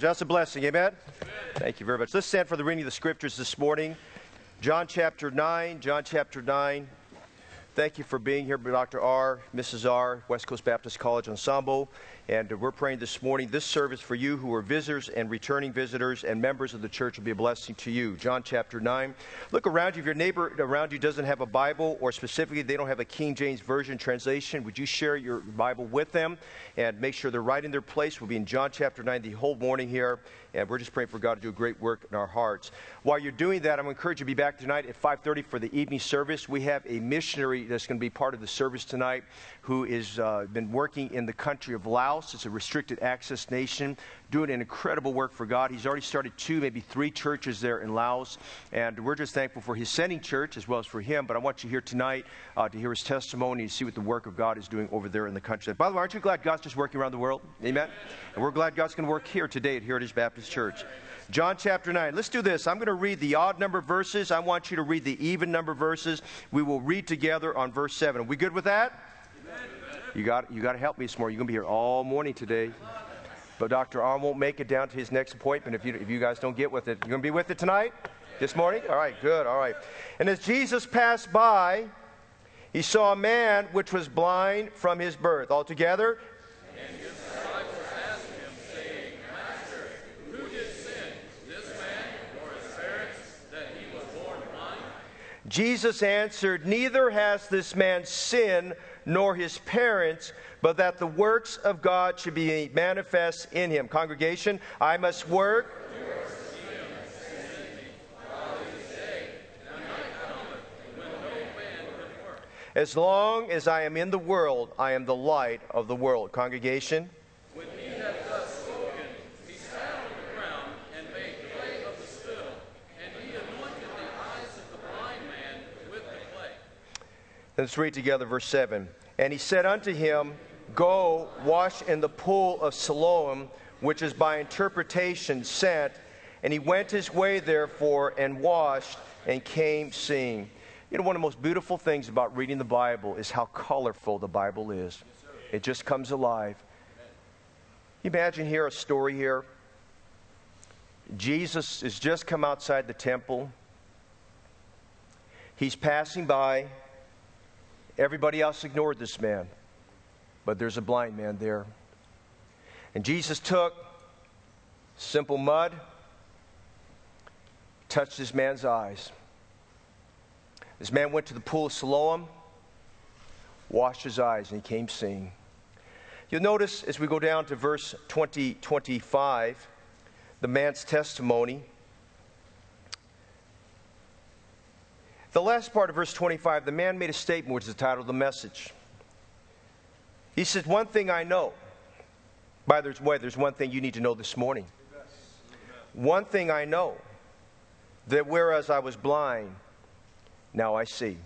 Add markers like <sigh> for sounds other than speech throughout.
That's a blessing, amen? amen? Thank you very much. Let's stand for the reading of the scriptures this morning. John chapter 9, John chapter 9. Thank you for being here, Dr. R., Mrs. R., West Coast Baptist College Ensemble. And we're praying this morning, this service for you who are visitors and returning visitors and members of the church will be a blessing to you. John chapter 9. Look around you. If your neighbor around you doesn't have a Bible, or specifically they don't have a King James Version translation, would you share your Bible with them and make sure they're right in their place? We'll be in John chapter 9 the whole morning here, and we're just praying for God to do a great work in our hearts. While you're doing that, I'm going to encourage you to be back tonight at 5.30 for the evening service. We have a missionary that's going to be part of the service tonight who has uh, been working in the country of Laos. It's a restricted access nation, doing an incredible work for God. He's already started two, maybe three churches there in Laos, and we're just thankful for his sending church as well as for him. But I want you here tonight uh, to hear his testimony and see what the work of God is doing over there in the country. By the way, aren't you glad God's just working around the world? Amen? And we're glad God's going to work here today at Heritage Baptist Church. John chapter 9. Let's do this. I'm going to read the odd number verses. I want you to read the even number verses. We will read together on verse 7. Are we good with that? You got, you got to help me this morning. You're going to be here all morning today. But Dr. Arm won't make it down to his next appointment if you, if you guys don't get with it. You're going to be with it tonight? This morning? All right, good, all right. And as Jesus passed by, he saw a man which was blind from his birth. All together? Jesus answered, Neither has this man sinned nor his parents, but that the works of God should be manifest in him. Congregation, I must work. As long as I am in the world, I am the light of the world. Congregation, Let's read together verse 7. And he said unto him, Go wash in the pool of Siloam, which is by interpretation sent. And he went his way, therefore, and washed, and came seeing. You know, one of the most beautiful things about reading the Bible is how colorful the Bible is. It just comes alive. Imagine here a story here. Jesus has just come outside the temple. He's passing by. Everybody else ignored this man, but there's a blind man there. And Jesus took simple mud, touched this man's eyes. This man went to the pool of Siloam, washed his eyes, and he came seeing. You'll notice as we go down to verse 20, 25, the man's testimony. The last part of verse 25, the man made a statement which is the title of the message. He said, One thing I know. By the way, there's one thing you need to know this morning. One thing I know that whereas I was blind, now I see.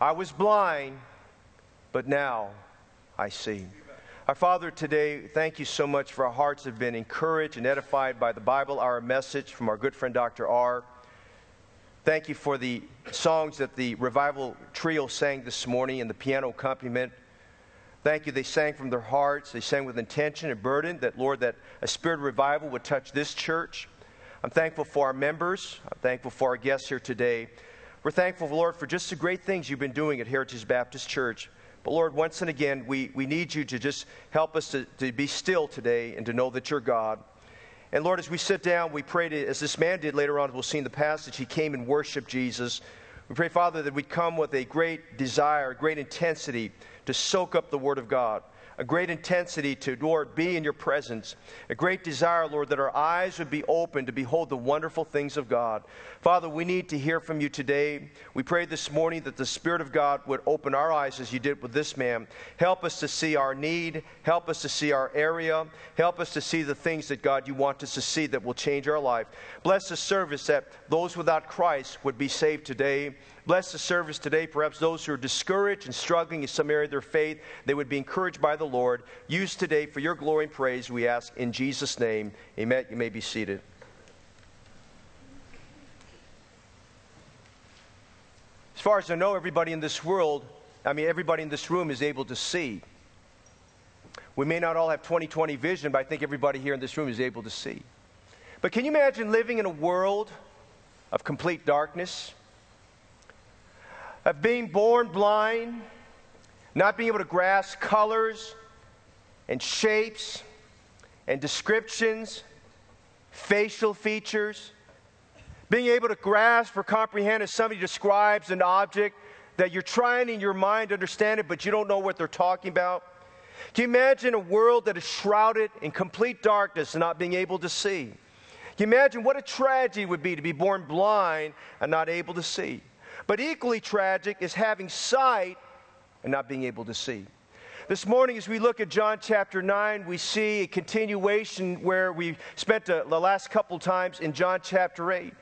I was blind, but now I see. Our Father, today, thank you so much for our hearts have been encouraged and edified by the Bible, our message from our good friend Dr. R. Thank you for the songs that the revival trio sang this morning and the piano accompaniment. Thank you. They sang from their hearts. They sang with intention and burden that, Lord, that a spirit of revival would touch this church. I'm thankful for our members. I'm thankful for our guests here today. We're thankful, Lord, for just the great things you've been doing at Heritage Baptist Church. But Lord, once and again, we, we need you to just help us to, to be still today and to know that you're God. And Lord, as we sit down, we pray to, as this man did later on, we'll see in the passage, he came and worshiped Jesus. We pray, Father, that we come with a great desire, great intensity to soak up the Word of God a great intensity to, Lord, be in your presence. A great desire, Lord, that our eyes would be open to behold the wonderful things of God. Father, we need to hear from you today. We pray this morning that the Spirit of God would open our eyes as you did with this man. Help us to see our need. Help us to see our area. Help us to see the things that, God, you want us to see that will change our life. Bless the service that those without Christ would be saved today. Bless the service today. Perhaps those who are discouraged and struggling in some area of their faith, they would be encouraged by the Lord. Use today for your glory and praise, we ask in Jesus' name. Amen. You may be seated. As far as I know, everybody in this world, I mean, everybody in this room is able to see. We may not all have 20/20 vision, but I think everybody here in this room is able to see. But can you imagine living in a world of complete darkness? Of being born blind, not being able to grasp colors and shapes and descriptions, facial features, being able to grasp or comprehend as somebody describes an object that you're trying in your mind to understand it, but you don't know what they're talking about. Can you imagine a world that is shrouded in complete darkness and not being able to see? Can you imagine what a tragedy it would be to be born blind and not able to see? But equally tragic is having sight and not being able to see. This morning, as we look at John chapter 9, we see a continuation where we spent uh, the last couple times in John chapter 8.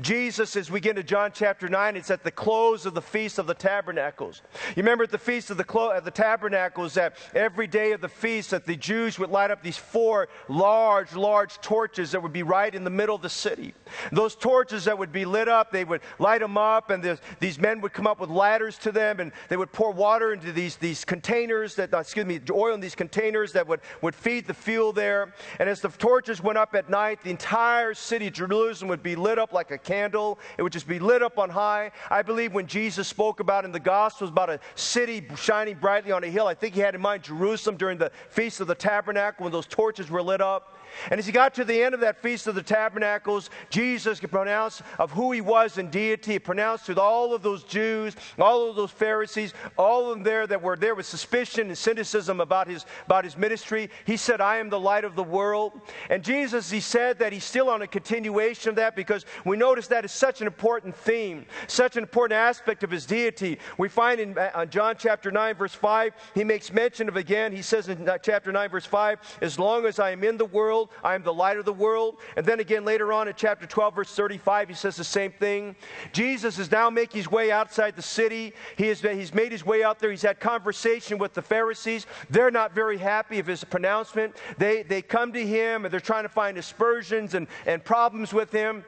Jesus, as we get into John chapter 9, it's at the close of the Feast of the Tabernacles. You remember at the Feast of the, Clo- of the Tabernacles that every day of the feast that the Jews would light up these four large, large torches that would be right in the middle of the city. Those torches that would be lit up, they would light them up, and these men would come up with ladders to them, and they would pour water into these, these containers that, uh, excuse me, oil in these containers that would, would feed the fuel there. And as the torches went up at night, the entire city Jerusalem would be lit up like like a candle. It would just be lit up on high. I believe when Jesus spoke about in the Gospels about a city shining brightly on a hill, I think he had in mind Jerusalem during the Feast of the Tabernacle when those torches were lit up. And as he got to the end of that Feast of the Tabernacles, Jesus could pronounce of who he was in deity. He pronounced to all of those Jews, all of those Pharisees, all of them there that were there with suspicion and cynicism about his, about his ministry. He said, I am the light of the world. And Jesus, he said that he's still on a continuation of that because we notice that is such an important theme, such an important aspect of his deity. We find in uh, John chapter 9, verse 5, he makes mention of again, he says in chapter 9, verse 5, as long as I am in the world, I am the light of the world. And then again later on in chapter 12, verse 35, he says the same thing. Jesus is now making his way outside the city. He has, he's made his way out there. He's had conversation with the Pharisees. They're not very happy of his pronouncement. They, they come to him and they're trying to find aspersions and, and problems with him.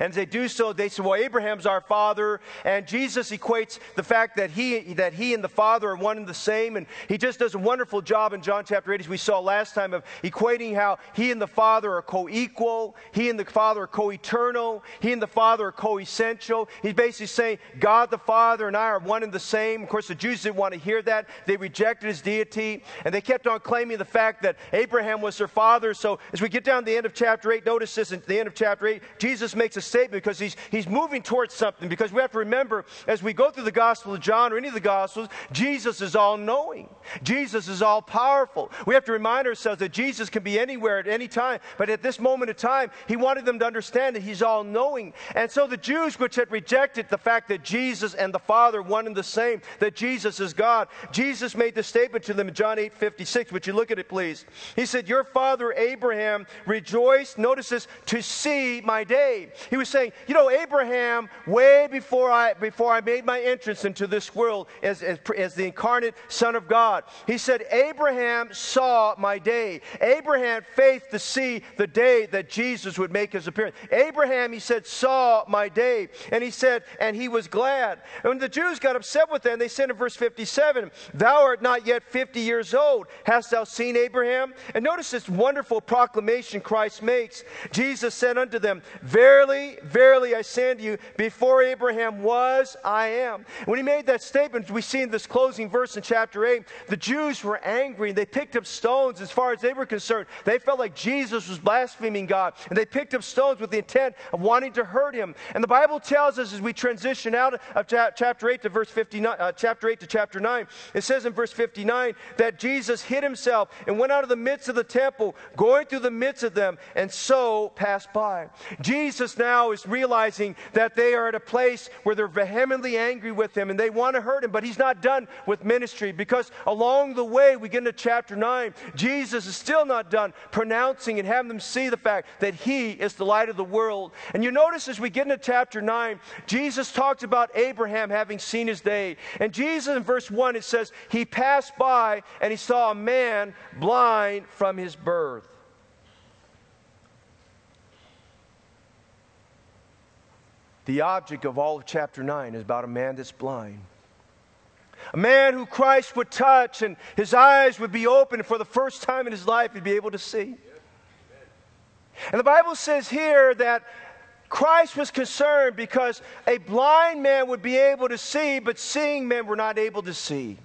And as they do so, they say, Well, Abraham's our father. And Jesus equates the fact that he, that he and the Father are one and the same. And he just does a wonderful job in John chapter 8, as we saw last time, of equating how he and the Father are co equal, he and the Father are co eternal, he and the Father are co essential. He's basically saying, God the Father and I are one and the same. Of course, the Jews didn't want to hear that. They rejected his deity. And they kept on claiming the fact that Abraham was their father. So as we get down to the end of chapter 8, notice this at the end of chapter 8, Jesus makes a statement because he's, he's moving towards something. Because we have to remember, as we go through the Gospel of John or any of the Gospels, Jesus is all knowing, Jesus is all powerful. We have to remind ourselves that Jesus can be anywhere at any time, but at this moment of time, he wanted them to understand that he's all knowing. And so the Jews, which had rejected the fact that Jesus and the Father one and the same, that Jesus is God, Jesus made the statement to them in John 8 56. Would you look at it, please? He said, Your father Abraham rejoiced, notice this, to see my day. He was saying, you know, Abraham, way before I, before I made my entrance into this world as, as, as the incarnate Son of God, he said, Abraham saw my day. Abraham faith to see the day that Jesus would make his appearance. Abraham, he said, saw my day. And he said, and he was glad. And when the Jews got upset with them, they said in verse 57, Thou art not yet 50 years old. Hast thou seen Abraham? And notice this wonderful proclamation Christ makes. Jesus said unto them, Verily, verily, verily, I say unto you, before Abraham was, I am. When he made that statement, we see in this closing verse in chapter 8, the Jews were angry and they picked up stones as far as they were concerned. They felt like Jesus was blaspheming God, and they picked up stones with the intent of wanting to hurt him. And the Bible tells us as we transition out of chapter 8 to verse 59, uh, chapter 8 to chapter 9, it says in verse 59 that Jesus hid himself and went out of the midst of the temple, going through the midst of them, and so passed by. Jesus now is realizing that they are at a place where they're vehemently angry with him and they want to hurt him, but he's not done with ministry because along the way, we get into chapter 9, Jesus is still not done pronouncing and having them see the fact that he is the light of the world. And you notice as we get into chapter 9, Jesus talks about Abraham having seen his day. And Jesus in verse 1, it says, He passed by and he saw a man blind from his birth. The object of all of chapter 9 is about a man that's blind. A man who Christ would touch and his eyes would be open for the first time in his life, he'd be able to see. And the Bible says here that Christ was concerned because a blind man would be able to see, but seeing men were not able to see.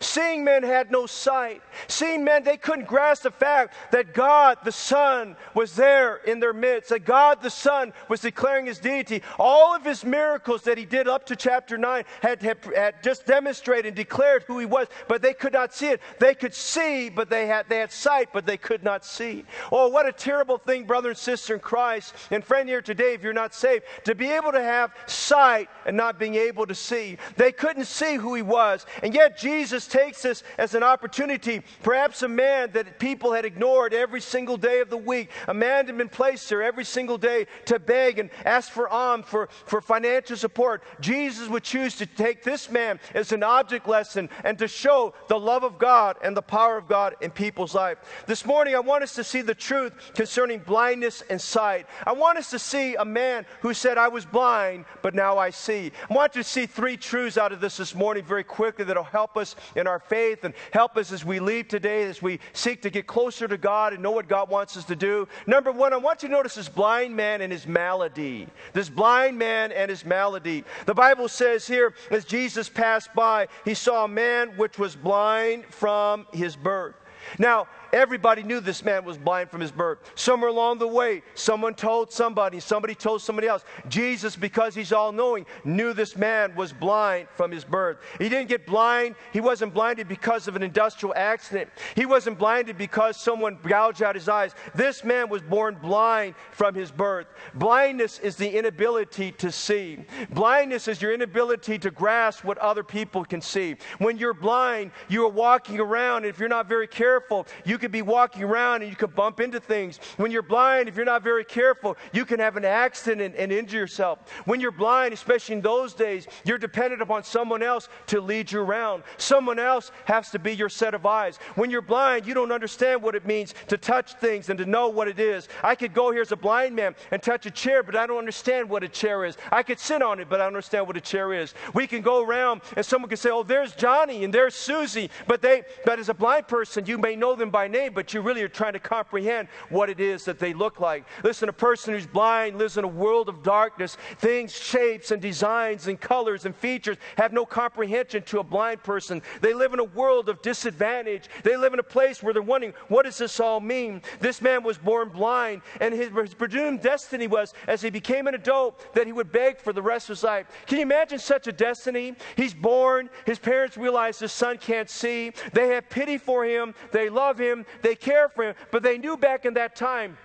Seeing men had no sight. Seeing men, they couldn't grasp the fact that God the Son was there in their midst, that God the Son was declaring his deity. All of his miracles that he did up to chapter 9 had, had, had, just demonstrated and declared who he was, but they could not see it. They could see, but they had, they had sight, but they could not see. Oh, what a terrible thing, brother and sister in Christ, and friend here today, if you're not saved, to be able to have sight and not being able to see. They couldn't see who he was, and yet Jesus Jesus takes this as an opportunity. Perhaps a man that people had ignored every single day of the week, a man had been placed there every single day to beg and ask for alms, for, for financial support. Jesus would choose to take this man as an object lesson and to show the love of God and the power of God in people's life. This morning, I want us to see the truth concerning blindness and sight. I want us to see a man who said, I was blind, but now I see. I want to see three truths out of this this morning very quickly that'll help us in our faith and help us as we leave today, as we seek to get closer to God and know what God wants us to do. Number one, I want you to notice this blind man and his malady. This blind man and his malady. The Bible says here, as Jesus passed by, he saw a man which was blind from his birth. Now, Everybody knew this man was blind from his birth. Somewhere along the way, someone told somebody, somebody told somebody else. Jesus, because he's all knowing, knew this man was blind from his birth. He didn't get blind. He wasn't blinded because of an industrial accident. He wasn't blinded because someone gouged out his eyes. This man was born blind from his birth. Blindness is the inability to see. Blindness is your inability to grasp what other people can see. When you're blind, you are walking around, and if you're not very careful, you you could be walking around and you could bump into things. When you're blind, if you're not very careful, you can have an accident and, and injure yourself. When you're blind, especially in those days, you're dependent upon someone else to lead you around. Someone else has to be your set of eyes. When you're blind, you don't understand what it means to touch things and to know what it is. I could go here as a blind man and touch a chair, but I don't understand what a chair is. I could sit on it, but I don't understand what a chair is. We can go around and someone can say, "Oh, there's Johnny and there's Susie," but they, but as a blind person, you may know them by name, but you really are trying to comprehend what it is that they look like. Listen, a person who's blind lives in a world of darkness. Things, shapes, and designs, and colors and features have no comprehension to a blind person. They live in a world of disadvantage. They live in a place where they're wondering, what does this all mean? This man was born blind, and his, presumed destiny was, as he became an adult, that he would beg for the rest of his life. Can you imagine such a destiny? He's born, his parents realize his son can't see. They have pity for him, they love him, they care for him, but they knew back in that time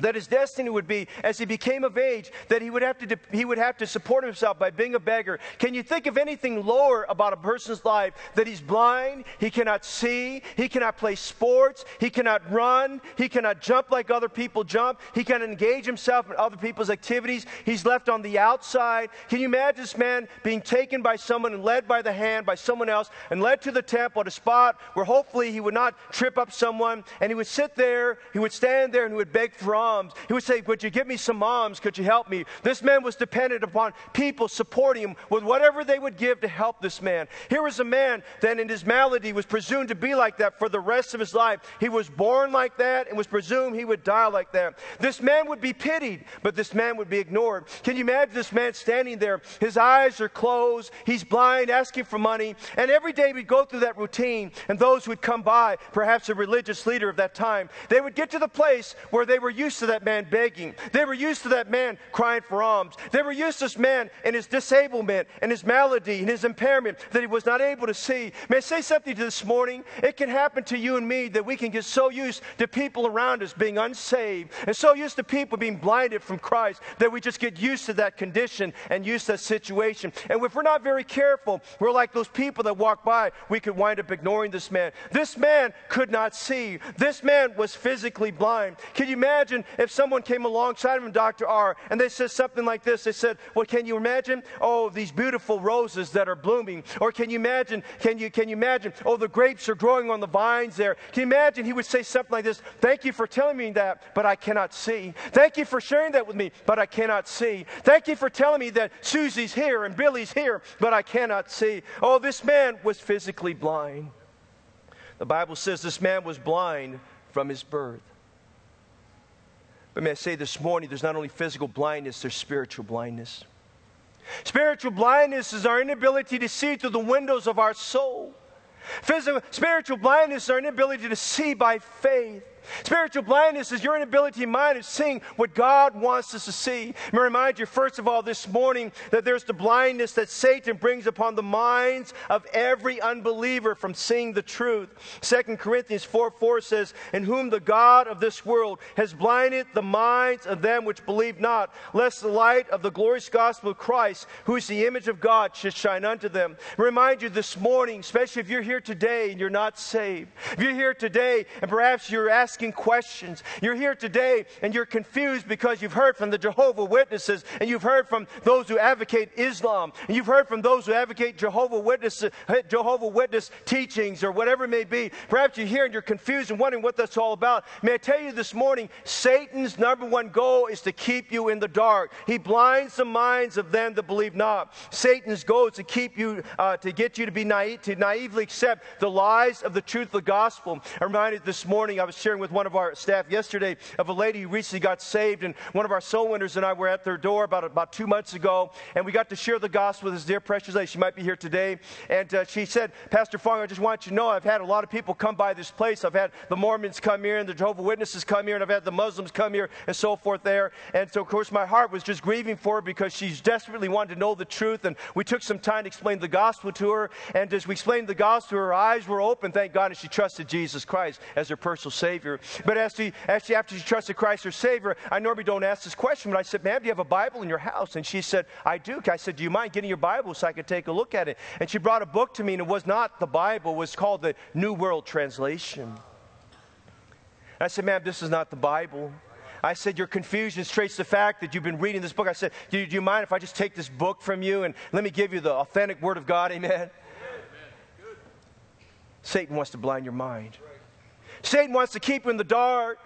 that his destiny would be as he became of age that he would have to he would have to support himself by being a beggar can you think of anything lower about a person's life that he's blind he cannot see he cannot play sports he cannot run he cannot jump like other people jump he cannot engage himself in other people's activities he's left on the outside can you imagine this man being taken by someone and led by the hand by someone else and led to the temple at a spot where hopefully he would not trip up someone and he would sit there he would stand there and he would beg for alms. He would say, Would you give me some alms? Could you help me? This man was dependent upon people supporting him with whatever they would give to help this man. Here was a man that in his malady was presumed to be like that for the rest of his life. He was born like that and was presumed he would die like that. This man would be pitied, but this man would be ignored. Can you imagine this man standing there? His eyes are closed, he's blind, asking for money, and every day we'd go through that routine, and those who would come by, perhaps a religious leader of that time, they would get to the place where they were used to that man begging. They were used to that man crying for alms. They were used to this man and his disablement and his malady and his impairment that he was not able to see. May I say something to this morning? It can happen to you and me that we can get so used to people around us being unsaved and so used to people being blinded from Christ that we just get used to that condition and used to that situation. And if we're not very careful, we're like those people that walk by. We could wind up ignoring this man. This man could not see. This man was physically blind. Can you imagine imagine if someone came alongside of him, Dr. R, and they said something like this? They said, Well, can you imagine? Oh, these beautiful roses that are blooming. Or can you imagine? Can you, can you imagine? Oh, the grapes are growing on the vines there. Can you imagine? He would say something like this Thank you for telling me that, but I cannot see. Thank you for sharing that with me, but I cannot see. Thank you for telling me that Susie's here and Billy's here, but I cannot see. Oh, this man was physically blind. The Bible says this man was blind from his birth. But may I say this morning, there's not only physical blindness, there's spiritual blindness. Spiritual blindness is our inability to see through the windows of our soul. Physical, spiritual blindness is our inability to see by faith. Spiritual blindness is your inability in mind of seeing what God wants us to see. Let me remind you, first of all, this morning that there's the blindness that Satan brings upon the minds of every unbeliever from seeing the truth. 2 Corinthians 4 4 says, In whom the God of this world has blinded the minds of them which believe not, lest the light of the glorious gospel of Christ, who is the image of God, should shine unto them. I remind you this morning, especially if you're here today and you're not saved, if you're here today and perhaps you're asking, asking questions. You're here today and you're confused because you've heard from the Jehovah Witnesses and you've heard from those who advocate Islam and you've heard from those who advocate Jehovah Witness, Jehovah Witness teachings or whatever it may be. Perhaps you're here and you're confused and wondering what that's all about. May I tell you this morning, Satan's number one goal is to keep you in the dark. He blinds the minds of them that believe not. Satan's goal is to keep you, uh, to get you to be naive, to naively accept the lies of the truth of the gospel. I'm reminded this morning, I was sharing with one of our staff yesterday of a lady who recently got saved, and one of our soul winners and I were at their door about, about two months ago, and we got to share the gospel with this dear precious lady. She might be here today. And uh, she said, Pastor Fong, I just want you to know I've had a lot of people come by this place. I've had the Mormons come here, and the Jehovah Witnesses come here, and I've had the Muslims come here, and so forth there. And so, of course, my heart was just grieving for her because she's desperately wanted to know the truth. And we took some time to explain the gospel to her. And as we explained the gospel, her eyes were open, thank God, and she trusted Jesus Christ as her personal Savior. But as she, as she, after she trusted Christ her Savior, I normally don't ask this question, but I said, ma'am, do you have a Bible in your house? And she said, I do. I said, do you mind getting your Bible so I could take a look at it? And she brought a book to me, and it was not the Bible. It was called the New World Translation. And I said, ma'am, this is not the Bible. I said, Your confusion traces the fact that you've been reading this book. I said, do you, do you, mind if I just take this book from you and let me give you the authentic Word of God? Amen. Amen. Satan wants to blind your mind. Satan wants to keep you in the dark.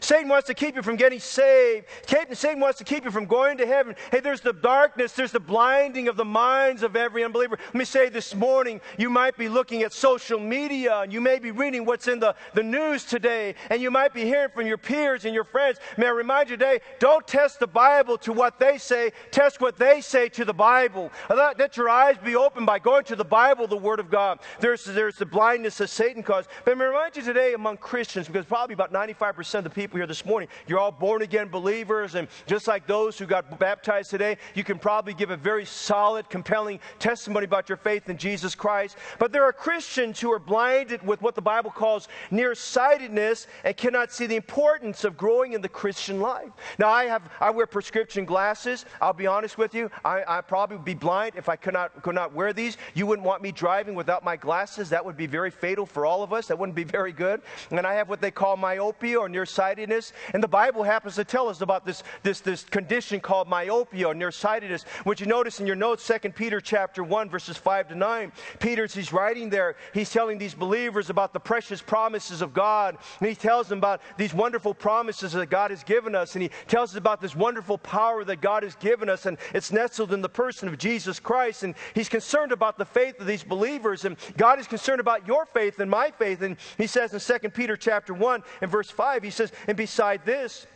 Satan wants to keep you from getting saved. Satan wants to keep you from going to heaven. Hey, there's the darkness, there's the blinding of the minds of every unbeliever. Let me say this morning, you might be looking at social media and you may be reading what's in the, the news today, and you might be hearing from your peers and your friends. May I remind you today, don't test the Bible to what they say, test what they say to the Bible. Let, let your eyes be opened by going to the Bible, the Word of God. There's, there's the blindness that Satan caused. But may I remind you today among Christians, because probably about 95% of the people here this morning, you're all born again believers, and just like those who got baptized today, you can probably give a very solid, compelling testimony about your faith in Jesus Christ. But there are Christians who are blinded with what the Bible calls nearsightedness and cannot see the importance of growing in the Christian life. Now, I have I wear prescription glasses. I'll be honest with you, I, I probably would be blind if I could not could not wear these. You wouldn't want me driving without my glasses. That would be very fatal for all of us. That wouldn't be very good. And I have what they call myopia or nearsightedness nearsightedness. And the Bible happens to tell us about this, this, this condition called myopia nearsightedness, which you notice in your notes, 2 Peter chapter 1, verses 5 to 9. Peter's he's writing there, he's telling these believers about the precious promises of God. And he tells them about these wonderful promises that God has given us. And he tells us about this wonderful power that God has given us. And it's nestled in the person of Jesus Christ. And he's concerned about the faith of these believers. And God is concerned about your faith and my faith. And he says in 2 Peter chapter 1 and verse 5, he says, and beside this,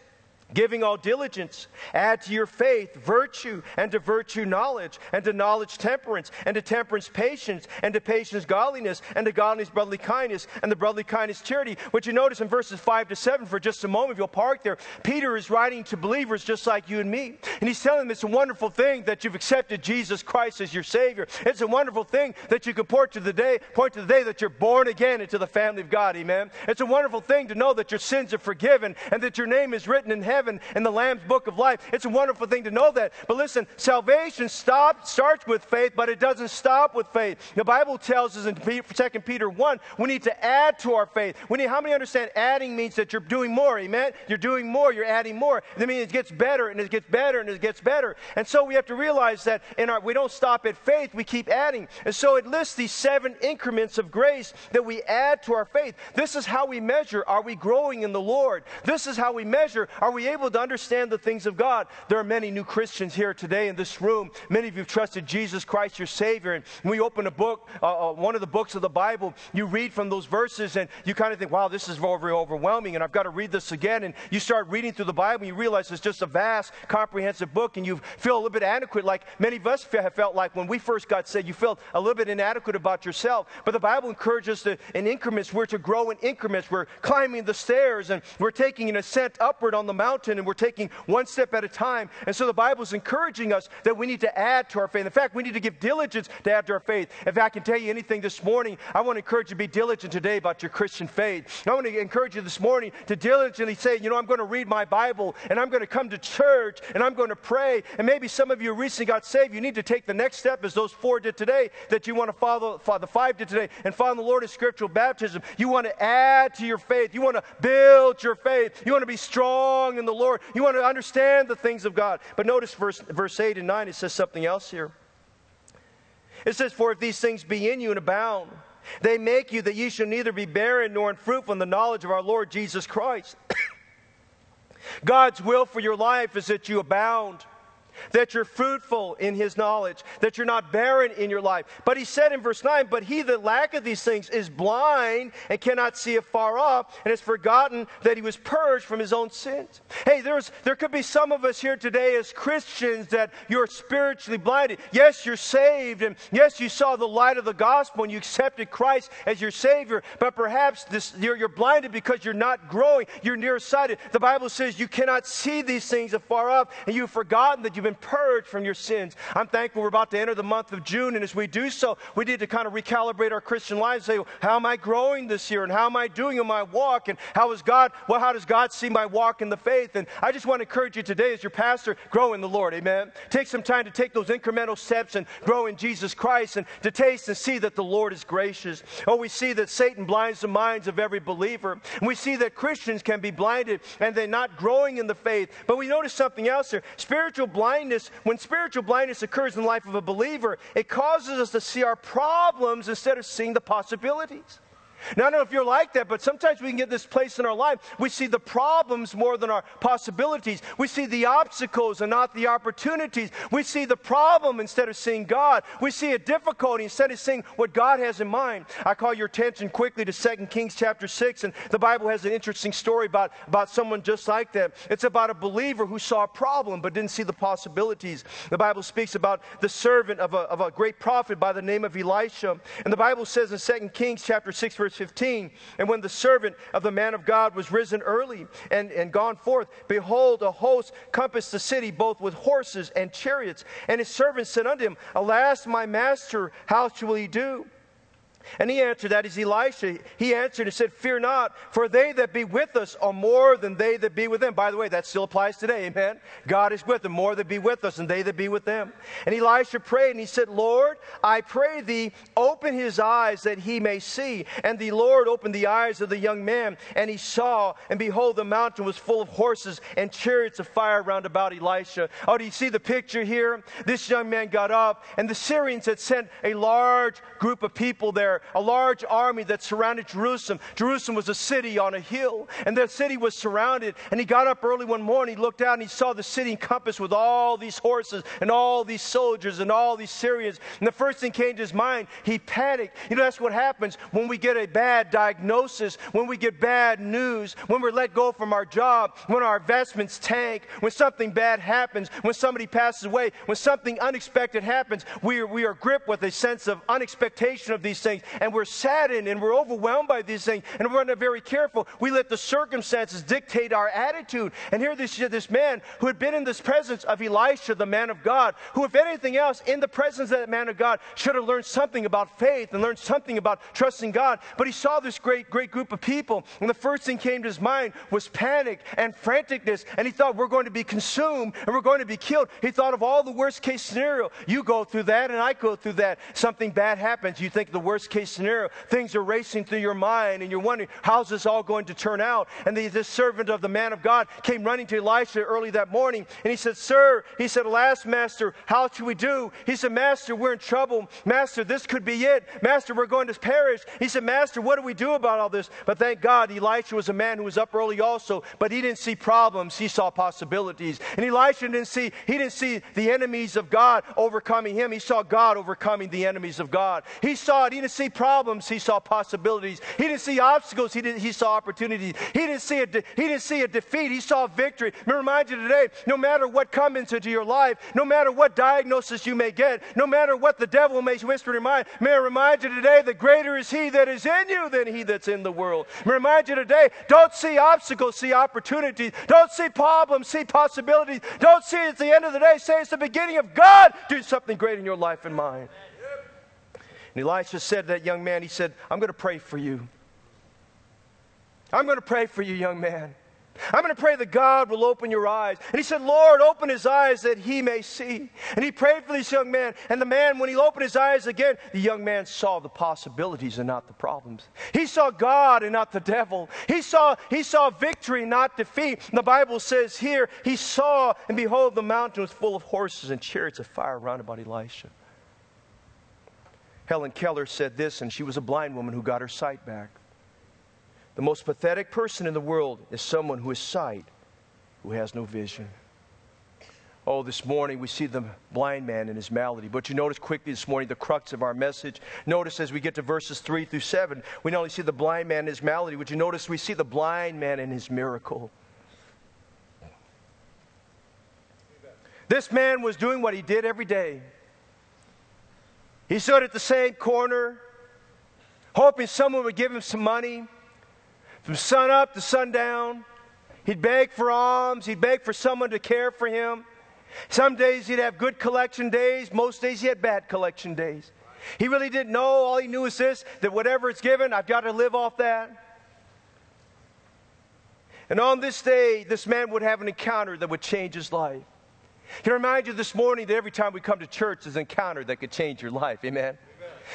Giving all diligence, add to your faith virtue, and to virtue knowledge, and to knowledge temperance, and to temperance patience, and to patience godliness, and to godliness brotherly kindness, and the brotherly kindness charity. What you notice in verses 5 to 7 for just a moment, if you'll park there, Peter is writing to believers just like you and me. And he's telling them it's a wonderful thing that you've accepted Jesus Christ as your Savior. It's a wonderful thing that you can point to the day, point to the day that you're born again into the family of God. Amen. It's a wonderful thing to know that your sins are forgiven and that your name is written in heaven heaven in the Lamb's book of life. It's a wonderful thing to know that. But listen, salvation stop, starts with faith, but it doesn't stop with faith. The Bible tells us in 2 Peter 1, we need to add to our faith. We need, how many understand adding means that you're doing more? Amen? You're doing more, you're adding more. That means it gets better and it gets better and it gets better. And so we have to realize that in our we don't stop at faith, we keep adding. And so it lists these seven increments of grace that we add to our faith. This is how we measure are we growing in the Lord? This is how we measure are we able to understand the things of God? There are many new Christians here today in this room. Many of you have trusted Jesus Christ your Savior. And when we open a book, uh, uh, one of the books of the Bible, you read from those verses and you kind of think, wow, this is very overwhelming and I've got to read this again. And you start reading through the Bible and you realize it's just a vast, comprehensive book and you feel a little bit inadequate, like many of us have felt like when we first got saved, you felt a little bit inadequate about yourself. But the Bible encourages us in increments, we're to grow in increments. We're climbing the stairs and we're taking an ascent upward on the mountain and we're taking one step at a time. And so the Bible is encouraging us that we need to add to our faith. In fact, we need to give diligence to add to our faith. If I can tell you anything this morning, I want to encourage you to be diligent today about your Christian faith. I want to encourage you this morning to diligently say, you know, I'm going to read my Bible and I'm going to come to church and I'm going to pray. And maybe some of you recently got saved. You need to take the next step as those four did today that you want to follow, follow the five did today and follow the Lord in scriptural baptism. You want to add to your faith. You want to build your faith. You want to be strong in the Lord. You want to understand the things of God. But notice verse, verse 8 and 9, it says something else here. It says, For if these things be in you and abound, they make you that ye shall neither be barren nor unfruitful in the knowledge of our Lord Jesus Christ. <coughs> God's will for your life is that you abound that you're fruitful in his knowledge, that you're not barren in your life. But he said in verse 9, But he that lacketh these things is blind and cannot see afar off, and has forgotten that he was purged from his own sins. Hey, there's, there could be some of us here today as Christians that you're spiritually blinded. Yes, you're saved, and yes, you saw the light of the gospel and you accepted Christ as your Savior, but perhaps this, you're, you're blinded because you're not growing. You're nearsighted. The Bible says you cannot see these things afar off, and you've forgotten that you've been purged from your sins. I'm thankful we're about to enter the month of June, and as we do so, we need to kind of recalibrate our Christian lives. Say, how am I growing this year, and how am I doing in my walk, and how is God? Well, how does God see my walk in the faith? And I just want to encourage you today, as your pastor, grow in the Lord. Amen. Take some time to take those incremental steps and grow in Jesus Christ, and to taste and see that the Lord is gracious. Oh, we see that Satan blinds the minds of every believer. We see that Christians can be blinded and they're not growing in the faith. But we notice something else here. Spiritual blindness blindness, when spiritual blindness occurs in the life of a believer, it causes us to see our problems instead of seeing the possibilities. Now, I don't know if you're like that, but sometimes we can get this place in our life. We see the problems more than our possibilities. We see the obstacles and not the opportunities. We see the problem instead of seeing God. We see a difficulty instead of seeing what God has in mind. I call your attention quickly to 2 Kings chapter 6, and the Bible has an interesting story about, about someone just like that. It's about a believer who saw a problem but didn't see the possibilities. The Bible speaks about the servant of a, of a great prophet by the name of Elisha. And the Bible says in 2 Kings chapter 6, verse verse 15. And when the servant of the man of God was risen early and, and gone forth, behold, a host compassed the city, both with horses and chariots. And his servant said unto him, Alas, my master, how shall we do? And he answered, That is Elisha. He answered and said, Fear not, for they that be with us are more than they that be with them. By the way, that still applies today, amen? God is with them, more that be with us than they that be with them. And Elisha prayed, and he said, Lord, I pray thee, open his eyes that he may see. And the Lord opened the eyes of the young man, and he saw, and behold, the mountain was full of horses and chariots of fire round about Elisha. Oh, do you see the picture here? This young man got up, and the Syrians had sent a large group of people there there a large army that surrounded Jerusalem. Jerusalem was a city on a hill, and the city was surrounded. And he got up early one morning, he looked out, and he saw the city encompassed with all these horses and all these soldiers and all these Syrians. And the first thing came to his mind, he panicked. You know, that's what happens when we get a bad diagnosis, when we get bad news, when we're let go from our job, when our investments tank, when something bad happens, when somebody passes away, when something unexpected happens. We are, we are gripped with a sense of unexpectation of these things things and we're saddened and we're overwhelmed by these things and we're not very careful. We let the circumstances dictate our attitude. And here this, this man who had been in this presence of Elisha, the man of God, who, if anything else, in the presence of that man of God, should have learned something about faith and learned something about trusting God. But he saw this great, great group of people, and the first thing came to his mind was panic and franticness. And he thought, we're going to be consumed and we're going to be killed. He thought of all the worst case scenario. You go through that, and I go through that. Something bad happens. You think the worst case scenario. Things are racing through your mind, and you're wondering, how's this all going to turn out? And the, this servant of the man of God came running to Elisha early that morning, and he said, Sir, he said, Alas, Master, how should we do? He said, Master, we're in trouble. Master, this could be it. Master, we're going to perish. He said, Master, what do we do about all this? But thank God, Elisha was a man who was up early also, but he didn't see problems, he saw possibilities. And Elisha didn't see, he didn't see the enemies of God overcoming him. He saw God overcoming the enemies of God. He saw it, he didn't see problems, he saw possibilities. He didn't see obstacles, he, he saw opportunities. He didn't see a de- he didn't see a defeat, he saw victory. Let me remind you today, no matter what comes into your life, no matter what diagnosis you may get, no matter what the devil may whisper in your mind, may I remind you today that greater is he that is in you than he that's in the world. May remind you today, don't see obstacles, see opportunities. Don't see problems, see possibilities. Don't see it at the end of the day, say it's the beginning of God Do something great in your life and mine. And Elisha said to that young man, he said, I'm going to pray for you. I'm going to pray for you, young man. I'm going to pray that God will open your eyes. And he said, Lord, open his eyes that he may see. And he prayed for this young man. And the man, when he opened his eyes again, the young man saw the possibilities and not the problems. He saw God and not the devil. He saw, he saw victory, not defeat. And the Bible says here, he saw, and behold, the mountain was full of horses and chariots of fire round about Elisha. Helen Keller said this, and she was a blind woman who got her sight back. The most pathetic person in the world is someone who has sight, who has no vision. Oh, this morning we see the blind man in his malady. But you notice quickly this morning the crux of our message. Notice as we get to verses 3 through 7, we not only see the blind man in his malady, but you notice we see the blind man in his miracle. This man was doing what he did every day. He stood at the same corner, hoping someone would give him some money. From sun up to sundown, he'd beg for alms, he'd beg for someone to care for him. Some days he'd have good collection days, most days he had bad collection days. He really didn't know. All he knew was this that whatever it's given, I've got to live off that. And on this day, this man would have an encounter that would change his life. Can I remind you this morning that every time we come to church, there's an encounter that could change your life. Amen.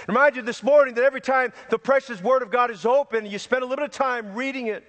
Remind you this morning that every time the precious Word of God is open, you spend a little bit of time reading it.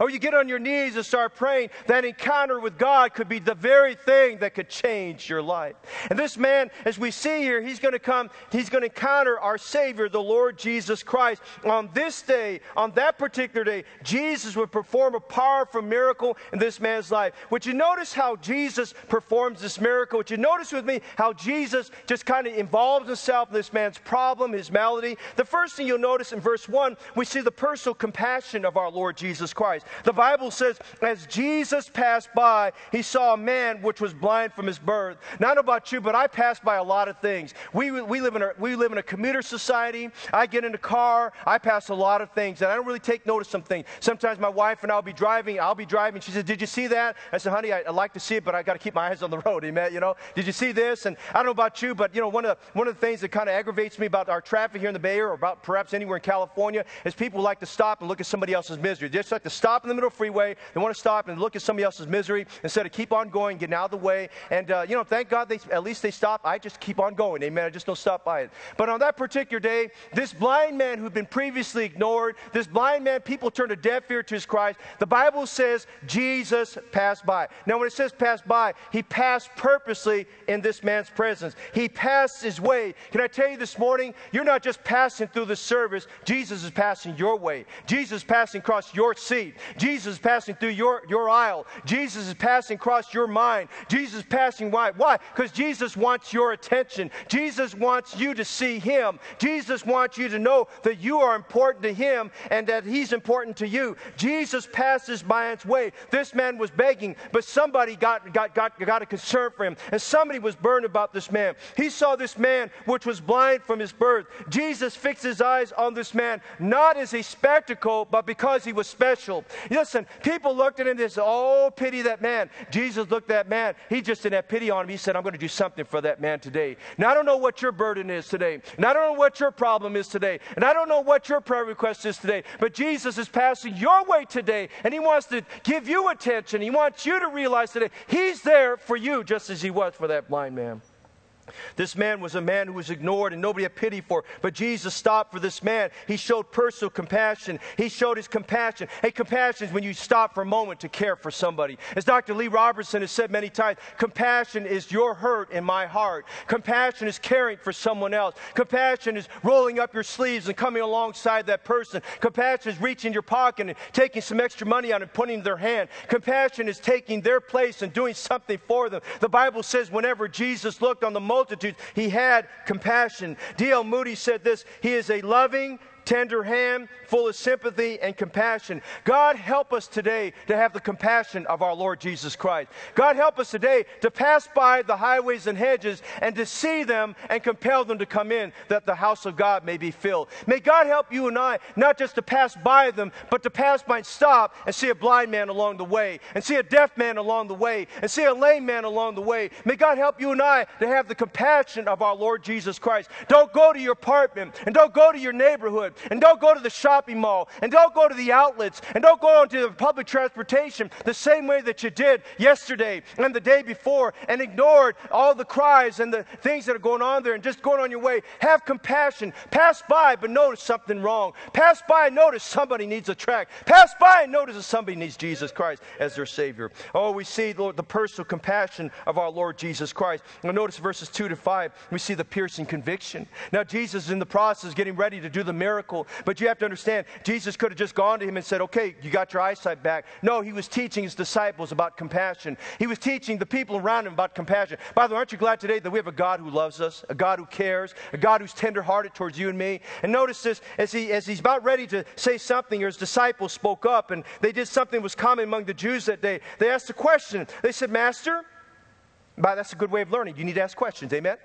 Or you get on your knees and start praying, that encounter with God could be the very thing that could change your life. And this man, as we see here, he's going to come, he's going to encounter our Savior, the Lord Jesus Christ. On this day, on that particular day, Jesus would perform a powerful miracle in this man's life. Would you notice how Jesus performs this miracle? Would you notice with me how Jesus just kind of involves himself in this man's problem, his malady? The first thing you'll notice in verse 1, we see the personal compassion of our Lord Jesus Christ. The Bible says, as Jesus passed by, he saw a man which was blind from his birth. Now, I don't know about you, but I pass by a lot of things. We, we, live in a, we live in a commuter society. I get in a car, I pass a lot of things, and I don't really take notice of some things. Sometimes my wife and I'll be driving, I'll be driving. She says, Did you see that? I said, Honey, I, like to see it, but I got to keep my eyes on the road. Amen. You know, did you see this? And I don't know about you, but you know, one of the, one of the things that kind of aggravates me about our traffic here in the Bay Area or about perhaps anywhere in California is people like to stop and look at somebody else's misery. They just like to stop in the middle of the freeway. They want to stop and look at somebody else's misery instead of keep on going, getting out of the way. And, uh, you know, thank God they, at least they stop. I just keep on going. Amen. I just don't stop by it. But on that particular day, this blind man who'd been previously ignored, this blind man, people turned a deaf ear to his cries. The Bible says Jesus passed by. Now, when it says passed by, he passed purposely in this man's presence. He passed his way. Can I tell you this morning, you're not just passing through the service, Jesus is passing your way. Jesus is passing across your seat. Jesus is passing through your, your aisle. Jesus is passing across your mind. Jesus is passing why? Why? Because Jesus wants your attention. Jesus wants you to see him. Jesus wants you to know that you are important to him and that he's important to you. Jesus passes by its way. This man was begging, but somebody got, got, got, got a concern for him, and somebody was burned about this man. He saw this man which was blind from his birth. Jesus fixed his eyes on this man, not as a spectacle, but because he was special. Listen, people looked at him and said, Oh, pity that man. Jesus looked at that man. He just didn't have pity on him. He said, I'm going to do something for that man today. Now, I don't know what your burden is today, and I don't know what your problem is today, and I don't know what your prayer request is today, but Jesus is passing your way today, and he wants to give you attention. He wants you to realize today he's there for you just as he was for that blind man. This man was a man who was ignored and nobody had pity for. But Jesus stopped for this man. He showed personal compassion. He showed his compassion. Hey, compassion is when you stop for a moment to care for somebody. As Dr. Lee Roberson has said many times, compassion is your hurt in my heart. Compassion is caring for someone else. Compassion is rolling up your sleeves and coming alongside that person. Compassion is reaching your pocket and taking some extra money out and putting in their hand. Compassion is taking their place and doing something for them. The Bible says whenever Jesus looked on the multitudes, he had compassion. D.L. Moody said this He is a loving, tender hand, full of sympathy and compassion. God, help us today to have the compassion of our Lord Jesus Christ. God, help us today to pass by the highways and hedges and to see them and compel them to come in that the house of God may be filled. May God help you and I not just to pass by them, but to pass by and stop and see a blind man along the way, and see a deaf man along the way, and see a lame man along the way. May God help you and I to have the compassion of our Lord Jesus Christ. Don't go to your apartment and don't go to your neighborhood and don't go to the shopping mall and don't go to the outlets and don't go onto the public transportation the same way that you did yesterday and the day before and ignored all the cries and the things that are going on there and just going on your way. Have compassion. Pass by, but notice something wrong. Pass by and notice somebody needs a tract. Pass by and notice that somebody needs Jesus Christ as their Savior. Oh, we see Lord, the personal compassion of our Lord Jesus Christ. Now, notice verses 2 to 5, we see the piercing conviction. Now, Jesus is in the process getting ready to do the miracle, but you have to understand, Jesus could have just gone to him and said, Okay, you got your eyesight back. No, he was teaching his disciples about compassion. He was teaching the people around him about compassion. By the way, aren't you glad today that we have a God who loves us, a God who cares, a God who's tenderhearted towards you and me? And notice this as, he, as he's about ready to say something, or his disciples spoke up and they did something that was common among the Jews that day. They asked a question. They said, Master, by that's a good way of learning. You need to ask questions. Amen?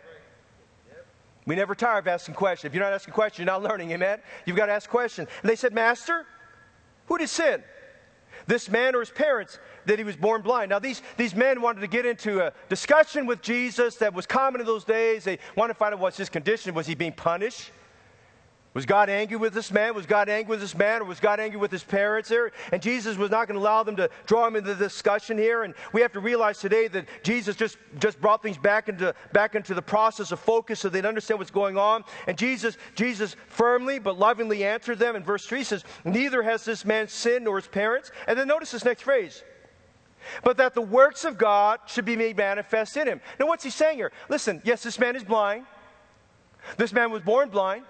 We never tire of asking questions. If you're not asking questions, you're not learning. Amen? You've got to ask questions. And they said, Master, who did sin? This man or his parents that he was born blind. Now, these, these men wanted to get into a discussion with Jesus that was common in those days. They wanted to find out what's his condition. Was he being punished? Was God angry with this man? Was God angry with this man? Or was God angry with his parents here? And Jesus was not going to allow them to draw him into the discussion here. And we have to realize today that Jesus just, just brought things back into, back into the process of focus so they'd understand what's going on. And Jesus, Jesus firmly but lovingly answered them. In verse 3 says, Neither has this man sinned nor his parents. And then notice this next phrase. But that the works of God should be made manifest in him. Now, what's he saying here? Listen, yes, this man is blind. This man was born blind.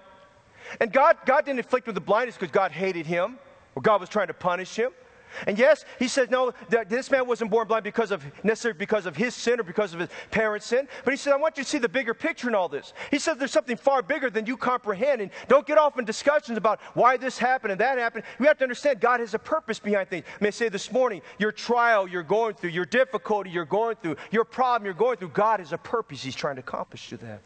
And God, God didn't inflict with the blindness because God hated him or God was trying to punish him. And yes, he said, no, this man wasn't born blind because of necessarily because of his sin or because of his parents' sin. But he said, I want you to see the bigger picture in all this. He says there's something far bigger than you comprehend. And don't get off in discussions about why this happened and that happened. You have to understand God has a purpose behind things. I may say this morning, your trial you're going through, your difficulty you're going through, your problem you're going through, God has a purpose He's trying to accomplish through that.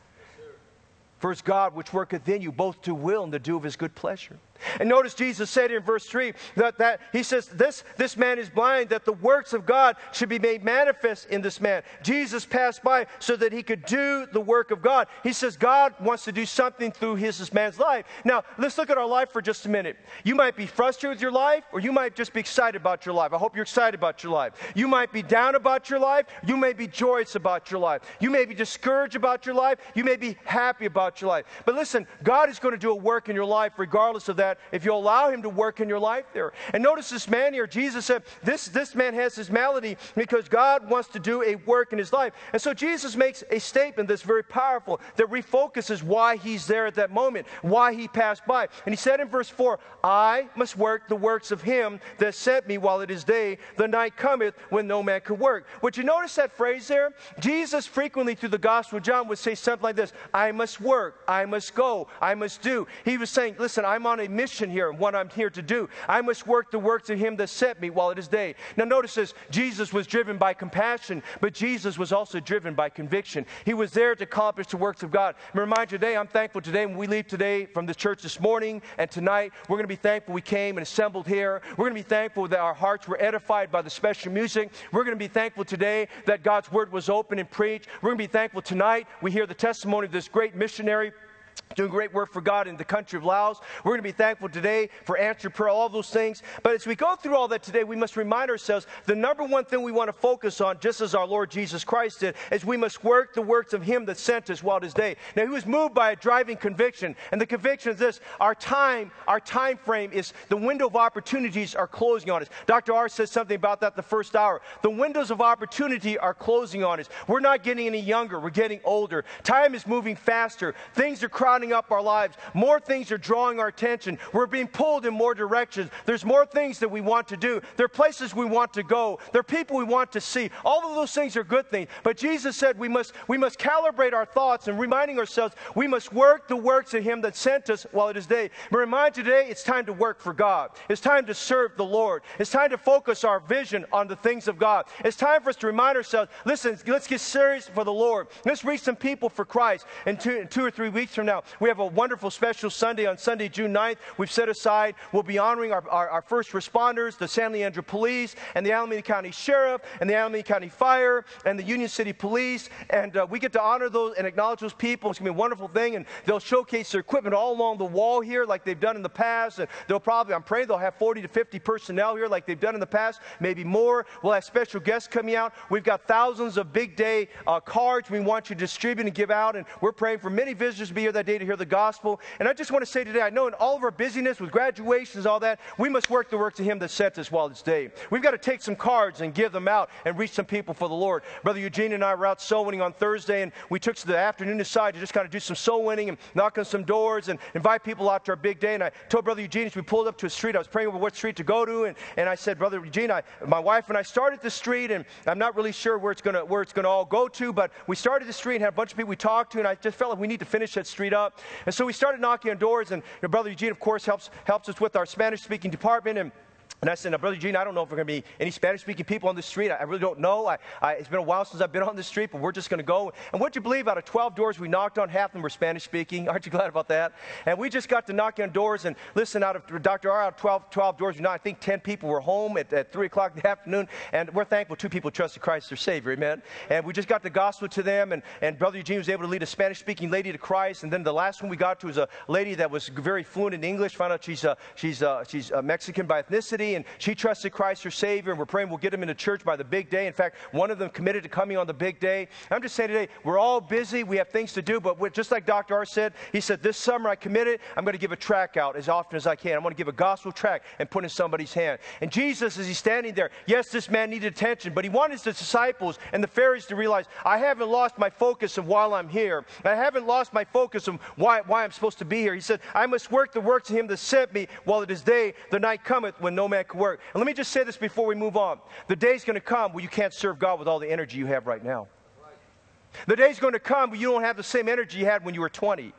For it's God which worketh in you both to will and to do of his good pleasure. And notice Jesus said in verse 3 that, that he says, this, this man is blind, that the works of God should be made manifest in this man. Jesus passed by so that he could do the work of God. He says God wants to do something through his this man's life. Now, let's look at our life for just a minute. You might be frustrated with your life, or you might just be excited about your life. I hope you're excited about your life. You might be down about your life. You may be joyous about your life. You may be discouraged about your life. You may be happy about your life. But listen, God is going to do a work in your life regardless of that that if you allow Him to work in your life there. And notice this man here, Jesus said, this, this man has his malady because God wants to do a work in his life. And so Jesus makes a statement that's very powerful that refocuses why he's there at that moment, why he passed by. And he said in verse 4, I must work the works of him that sent me while it is day. The night cometh when no man could work. Would you notice that phrase there? Jesus frequently through the Gospel of John would say something like this I must work, I must go, I must do. He was saying, Listen, I'm on a mission here, and what I'm here to do. I must work the works of him that sent me while it is day. Now, notice this Jesus was driven by compassion, but Jesus was also driven by conviction. He was there to accomplish the works of God. And remind you today, I'm thankful today when we leave today from the church this morning and tonight, we're going to be thankful we came and assembled here. We're going to be thankful that our hearts were edified by the special music. We're going to be thankful today that God's word was open and preached. We're going to be thankful tonight we hear the testimony of this great missionary doing great work for God in the country of Laos. We're going to be thankful today for answered prayer, all those things. But as we go through all that today, we must remind ourselves the number one thing we want to focus on, just as our Lord Jesus Christ did, is we must work the works of Him that sent us while it is day. Now, He was moved by a driving conviction, and the conviction is this: our time, our time frame is the window of opportunities are closing on us. Dr. R says something about that the first hour. The windows of opportunity are closing on us. We're not getting any younger; we're getting older. Time is moving faster. Things are crowding up our lives. More things are drawing our attention. We're being pulled in more directions. There's more things that we want to do. There are places we want to go. There are people we want to see. All of those things are good things. But Jesus said we must, we must calibrate our thoughts and reminding ourselves we must work the works of Him that sent us while it is day. But remind today it's time to work for God. It's time to serve the Lord. It's time to focus our vision on the things of God. It's time for us to remind ourselves listen, let's get serious for the Lord. Let's reach some people for Christ. In two, in two or three weeks from now, we have a wonderful special Sunday on Sunday, June 9th. We've set aside, we'll be honoring our, our, our first responders, the San Leandro Police, and the Alameda County Sheriff, and the Alameda County Fire, and the Union City Police. And uh, we get to honor those and acknowledge those people. It's going to be a wonderful thing. And they'll showcase their equipment all along the wall here, like they've done in the past. And they'll probably, I'm praying they'll have 40 to 50 personnel here, like they've done in the past, maybe more. We'll have special guests coming out. We've got thousands of big day uh, cards we want you to distribute and give out. And we're praying for many visitors to be here that day to hear the gospel. And I just want to say today, I know in all of our busyness with graduations, all that, we must work the work to Him that sent us while it's day. We've got to take some cards and give them out and reach some people for the Lord. Brother Eugene and I were out soul winning on Thursday, and we took the afternoon aside to just kind of do some soul winning and knock on some doors and invite people out to our big day. And I told Brother Eugene as we pulled up to a street, I was praying over what street to go to, and, and I said, Brother Eugene, I, my wife and I started the street, and I'm not really sure where it's to where it's to all go to, but we started the street and had a bunch of people we talked to, and I just felt like we need to finish that street up. And so we started knocking on doors, and your brother Eugene, of course, helps helps us with our Spanish speaking department, and and I said, now, Brother Gene, I don't know if are going to be any Spanish speaking people on the street. I, I really don't know. I, I, it's been a while since I've been on the street, but we're just going to go. And what you believe, out of 12 doors we knocked on, half of them were Spanish speaking. <laughs> Aren't you glad about that? And we just got to knocking on doors and listen, out of Dr. R, out of 12, 12 doors, we knocked, I think 10 people were home at, at 3 o'clock in the afternoon. And we're thankful two people trusted Christ their Savior. Amen. And we just got the gospel to them. And, and Brother Eugene was able to lead a Spanish speaking lady to Christ. And then the last one we got to was a lady that was very fluent in English. Found out she's, uh, she's, uh, she's uh, Mexican by ethnicity. And she trusted Christ her Savior, and we're praying we'll get them into church by the big day. In fact, one of them committed to coming on the big day. I'm just saying today, we're all busy. We have things to do, but just like Dr. R said, he said, This summer I committed, I'm going to give a tract out as often as I can. I'm going to give a gospel tract and put in somebody's hand. And Jesus, as he's standing there, yes, this man needed attention, but he wanted his disciples and the Pharisees to realize, I haven't lost my focus of while I'm here. I haven't lost my focus of why, why I'm supposed to be here. He said, I must work the works of him that sent me while it is day. The night cometh when no man work. And let me just say this before we move on. The day's going to come where you can't serve God with all the energy you have right now. The day's going to come where you don't have the same energy you had when you were 20.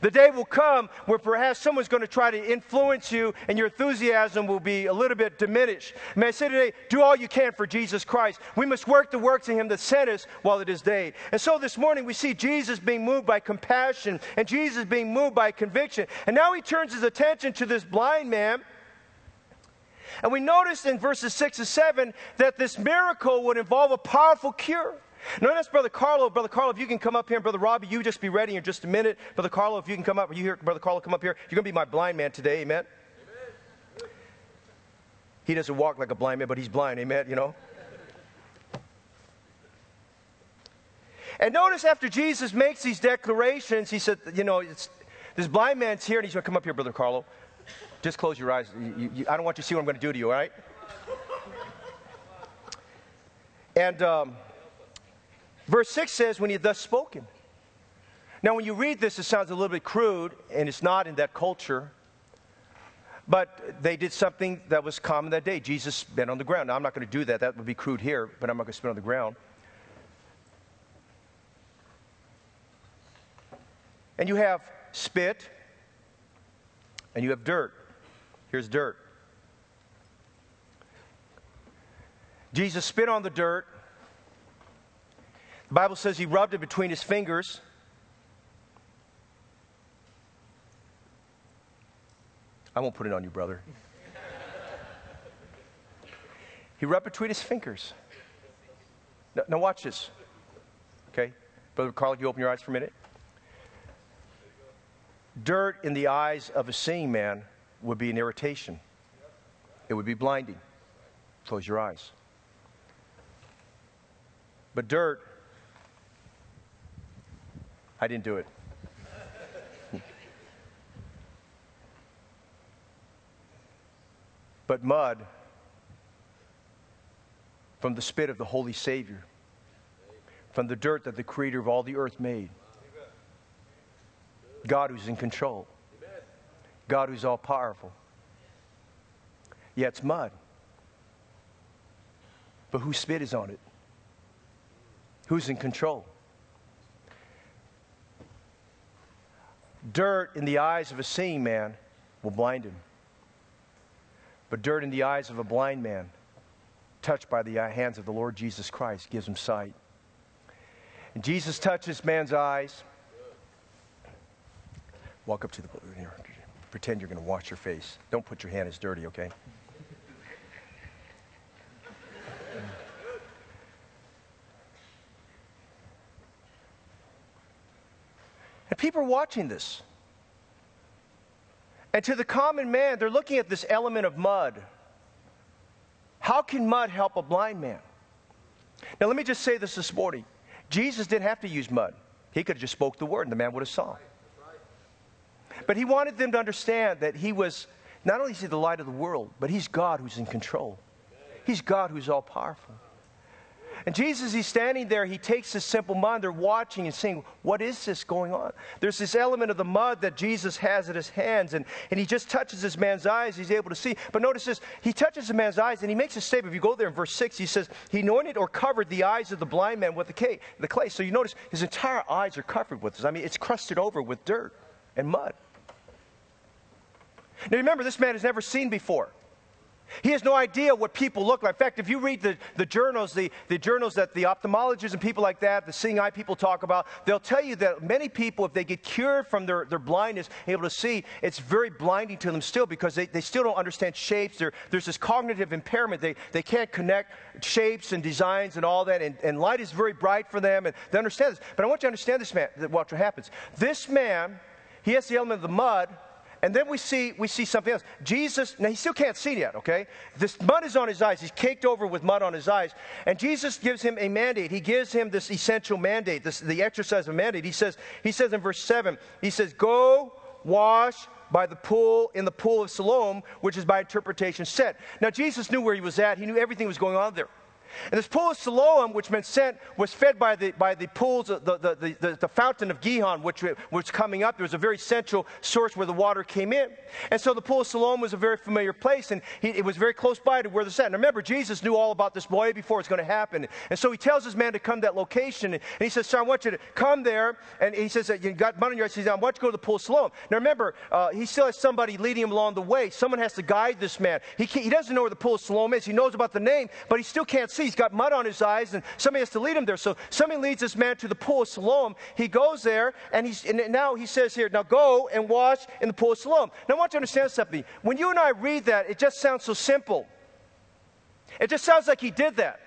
The day will come where perhaps someone's going to try to influence you and your enthusiasm will be a little bit diminished. May I say today, do all you can for Jesus Christ. We must work the works of Him that sent us while it is day. And so this morning we see Jesus being moved by compassion and Jesus being moved by conviction. And now He turns His attention to this blind man and we notice in verses 6 and 7 that this miracle would involve a powerful cure. Notice Brother Carlo. Brother Carlo, if you can come up here, and Brother Robbie, you just be ready in just a minute. Brother Carlo, if you can come up, you hear Brother Carlo come up here. You're going to be my blind man today, amen? amen? He doesn't walk like a blind man, but he's blind, amen, you know? And notice after Jesus makes these declarations, he said, you know, this blind man's here, and he's going to come up here, Brother Carlo. Just close your eyes. You, you, I don't want you to see what I'm going to do to you, all right? And um, verse 6 says, When he thus spoken. Now, when you read this, it sounds a little bit crude, and it's not in that culture. But they did something that was common that day. Jesus spit on the ground. Now, I'm not going to do that. That would be crude here, but I'm not going to spit on the ground. And you have spit, and you have dirt. Here's dirt. Jesus spit on the dirt. The Bible says he rubbed it between his fingers. I won't put it on you, brother. he rubbed between his fingers. Now, now, watch this. Okay? Brother Carl, you open your eyes for a minute. Dirt in the eyes of a seeing man would be an irritation, it would be blinding. Close your eyes. But dirt, I didn't do it. <laughs> but mud from the spit of the Holy Savior, from the dirt that the Creator of all the earth made. God who's in control, God who's all powerful. Yeah, it's mud. But whose spit is on it? Who's in control? Dirt in the eyes of a seeing man will blind him. But dirt in the eyes of a blind man, touched by the hands of the Lord Jesus Christ, gives him sight. And Jesus touches man's eyes. Walk up to the here. Pretend you're going to wash your face. Don't put your hand as dirty, okay? And people are watching this. And to the common man, they're looking at this element of mud. How can mud help a blind man? Now, let me just say this this morning. Jesus didn't have to use mud. He could have just spoke the word and the man would have saw. But he wanted them to understand that he was not only is he the light of the world, but he's God who's in control. He's God who's all powerful. And Jesus, he's standing there, he takes this simple mud, they're watching and saying, What is this going on? There's this element of the mud that Jesus has in his hands, and, and he just touches this man's eyes, he's able to see. But notice this, he touches the man's eyes, and he makes a statement. If you go there in verse 6, he says, He anointed or covered the eyes of the blind man with the clay. The clay. So you notice his entire eyes are covered with this. I mean, it's crusted over with dirt and mud. Now remember, this man has never seen before. He has no idea what people look like. In fact, if you read the, the journals, the, the journals that the ophthalmologists and people like that, the seeing eye people talk about, they'll tell you that many people, if they get cured from their, their blindness, able to see, it's very blinding to them still because they, they still don't understand shapes. They're, there's this cognitive impairment. They, they can't connect shapes and designs and all that, and, and light is very bright for them, and they understand this. But I want you to understand this man, what happens. This man, he has the element of the mud, and then we see, we see something else. Jesus, now he still can't see yet, okay? This mud is on his eyes. He's caked over with mud on his eyes. And Jesus gives him a mandate. He gives him this essential mandate, this, the exercise of mandate. He says, he says in verse 7, he says, Go wash by the pool in the pool of Siloam, which is by interpretation set. Now Jesus knew where he was at. He knew everything was going on there. And this pool of Siloam, which meant sent, was fed by the, by the pools, the, the, the, the, fountain of Gihon, which was coming up. There was a very central source where the water came in. And so the pool of Siloam was a very familiar place, and he, it was very close by to where the set. Now remember, Jesus knew all about this boy before it's going to happen. And so he tells this man to come to that location, and he says, Sir, I want you to come there. And he says, You got money on your eyes. He says, I want you to go to the pool of Siloam. Now remember, uh, he still has somebody leading him along the way. Someone has to guide this man. He, he doesn't know where the pool of Siloam is. He knows about the name, but he still can't see. He's got mud on his eyes, and somebody has to lead him there. So somebody leads this man to the pool of Siloam. He goes there, and, he's, and now he says here, now go and wash in the pool of Siloam. Now I want you to understand something. When you and I read that, it just sounds so simple. It just sounds like he did that.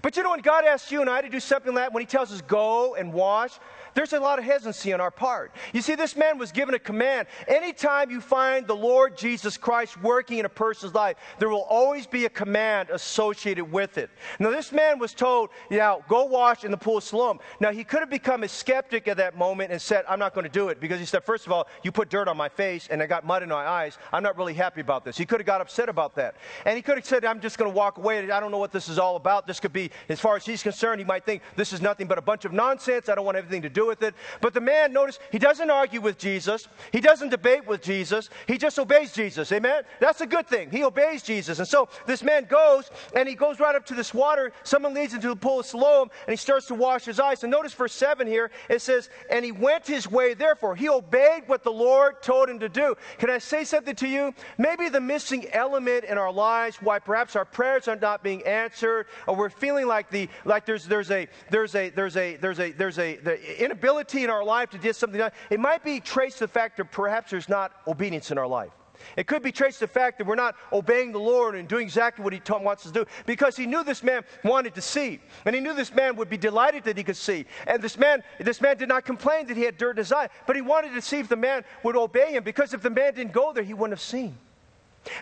But you know, when God asks you and I to do something like that, when He tells us go and wash, there's a lot of hesitancy on our part. You see, this man was given a command. Anytime you find the Lord Jesus Christ working in a person's life, there will always be a command associated with it. Now, this man was told, you know, go wash in the pool of Siloam. Now, he could have become a skeptic at that moment and said, I'm not going to do it because he said, first of all, you put dirt on my face and I got mud in my eyes. I'm not really happy about this. He could have got upset about that. And he could have said, I'm just going to walk away. I don't know what this is all about. This could be, as far as he's concerned, he might think this is nothing but a bunch of nonsense. I don't want anything to do with it. But the man, notice, he doesn't argue with Jesus. He doesn't debate with Jesus. He just obeys Jesus. Amen? That's a good thing. He obeys Jesus. And so this man goes and he goes right up to this water. Someone leads him to the pool of Siloam and he starts to wash his eyes. And notice verse 7 here, it says, And he went his way, therefore. He obeyed what the Lord told him to do. Can I say something to you? Maybe the missing element in our lives, why perhaps our prayers are not being answered, or we're feeling like the like there's there's a there's a there's a there's a there's a the inability in our life to do something. It might be traced to the fact that perhaps there's not obedience in our life. It could be traced to the fact that we're not obeying the Lord and doing exactly what He wants us to do because He knew this man wanted to see. And He knew this man would be delighted that he could see. And this man, this man did not complain that he had dirt in his eye, but he wanted to see if the man would obey him because if the man didn't go there, he wouldn't have seen.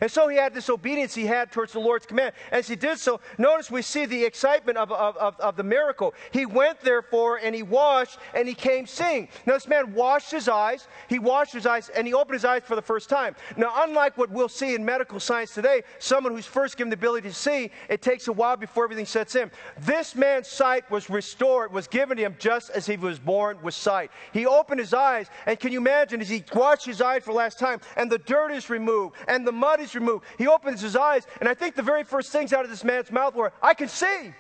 And so he had this obedience he had towards the Lord's command. As he did so, notice we see the excitement of, of, of, of, the miracle. He went, therefore, and he washed, and he came seeing. Now, this man washed his eyes, he washed his eyes, and he opened his eyes for the first time. Now, unlike what we'll see in medical science today, someone who's first given the ability to see, it takes a while before everything sets in. This man's sight was restored, was given to him just as he was born with sight. He opened his eyes, and can you imagine as he washed his eyes for the last time, and the dirt is removed, and the mud is removed. He opens his eyes, and I think the very first things out of this man's mouth were, I can see.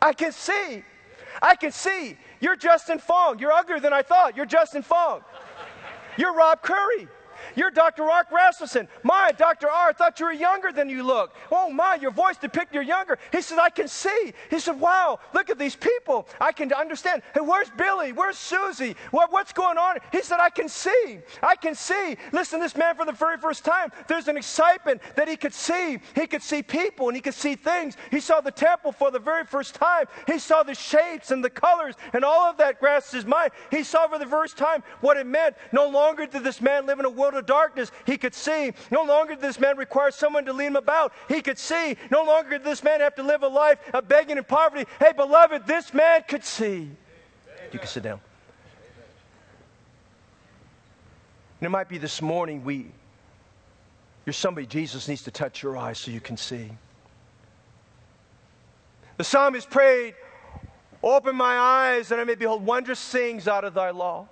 I can see. I can see. You're Justin Fong. You're uglier than I thought. You're Justin Fong. You're Rob Curry. You're Dr. Mark Rasmussen. My, Dr. R, I thought you were younger than you look. Oh, my, your voice depicted you're younger. He said, I can see. He said, wow, look at these people. I can understand. Hey, where's Billy? Where's Susie? What, what's going on? He said, I can see. I can see. Listen, this man, for the very first time, there's an excitement that he could see. He could see people and he could see things. He saw the temple for the very first time. He saw the shapes and the colors and all of that grasped his mind. He saw for the first time what it meant. No longer did this man live in a world of darkness, he could see. No longer did this man require someone to lead him about. He could see. No longer did this man have to live a life of begging and poverty. Hey, beloved, this man could see. You can sit down. And it might be this morning we, you're somebody Jesus needs to touch your eyes so you can see. The psalmist prayed, Open my eyes that I may behold wondrous things out of thy law.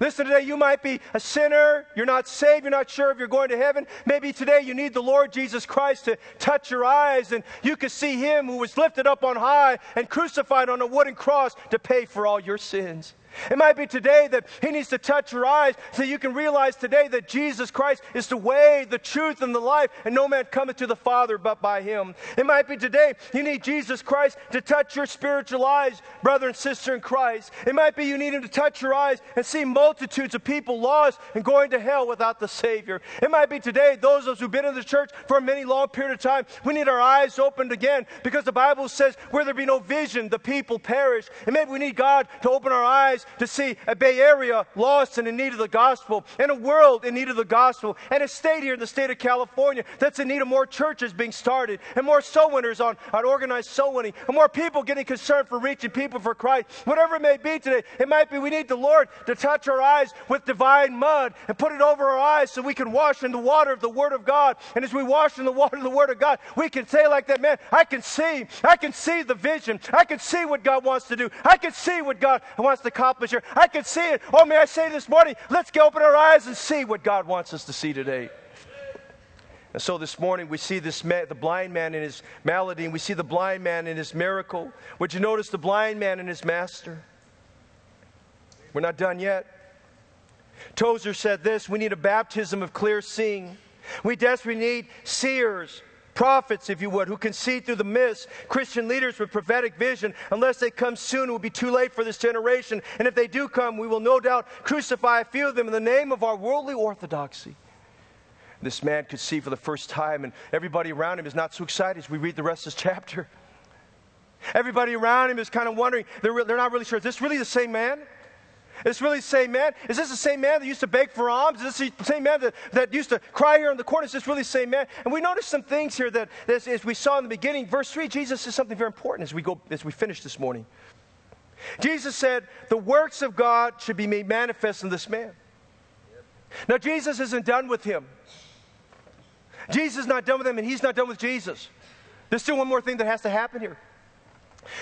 Listen, today you might be a sinner. You're not saved. You're not sure if you're going to heaven. Maybe today you need the Lord Jesus Christ to touch your eyes and you can see Him who was lifted up on high and crucified on a wooden cross to pay for all your sins. It might be today that He needs to touch your eyes so you can realize today that Jesus Christ is the way, the truth, and the life, and no man cometh to the Father but by Him. It might be today you need Jesus Christ to touch your spiritual eyes, brother and sister in Christ. It might be you need Him to touch your eyes and see multitudes of people lost and going to hell without the Savior. It might be today those of us who've been in the church for a many long period of time, we need our eyes opened again because the Bible says, where there be no vision, the people perish. And maybe we need God to open our eyes to see a Bay Area lost and in need of the gospel, and a world in need of the gospel, and a state here in the state of California that's in need of more churches being started, and more soul winners on, on organized soul winning, and more people getting concerned for reaching people for Christ. Whatever it may be today, it might be we need the Lord to touch our eyes with divine mud and put it over our eyes so we can wash in the water of the Word of God. And as we wash in the water of the Word of God, we can say like that, man, I can see, I can see the vision. I can see what God wants to do. I can see what God wants to accomplish I can see it. Oh, may I say this morning, let's get open our eyes and see what God wants us to see today. And so this morning we see this man, the blind man in his malady, and we see the blind man in his miracle. Would you notice the blind man and his master? We're not done yet. Tozer said this we need a baptism of clear seeing. We desperately need seers prophets, if you would, who can see through the mist, Christian leaders with prophetic vision. Unless they come soon, it will be too late for this generation. And if they do come, we will no doubt crucify a few of them in the name of our worldly orthodoxy. This man could see for the first time, and everybody around him is not so excited as we read the rest of this chapter. Everybody around him is kind of wondering, they're, re- they're not really sure, is this really the same man? Is this really the same man? Is this the same man that used to beg for alms? Is this the same man that, that used to cry here in the corner? Is this really the same man? And we notice some things here that, as, as we saw in the beginning, verse 3, Jesus says something very important as we go as we finish this morning. Jesus said, The works of God should be made manifest in this man. Now, Jesus isn't done with him. Jesus is not done with him, and he's not done with Jesus. There's still one more thing that has to happen here.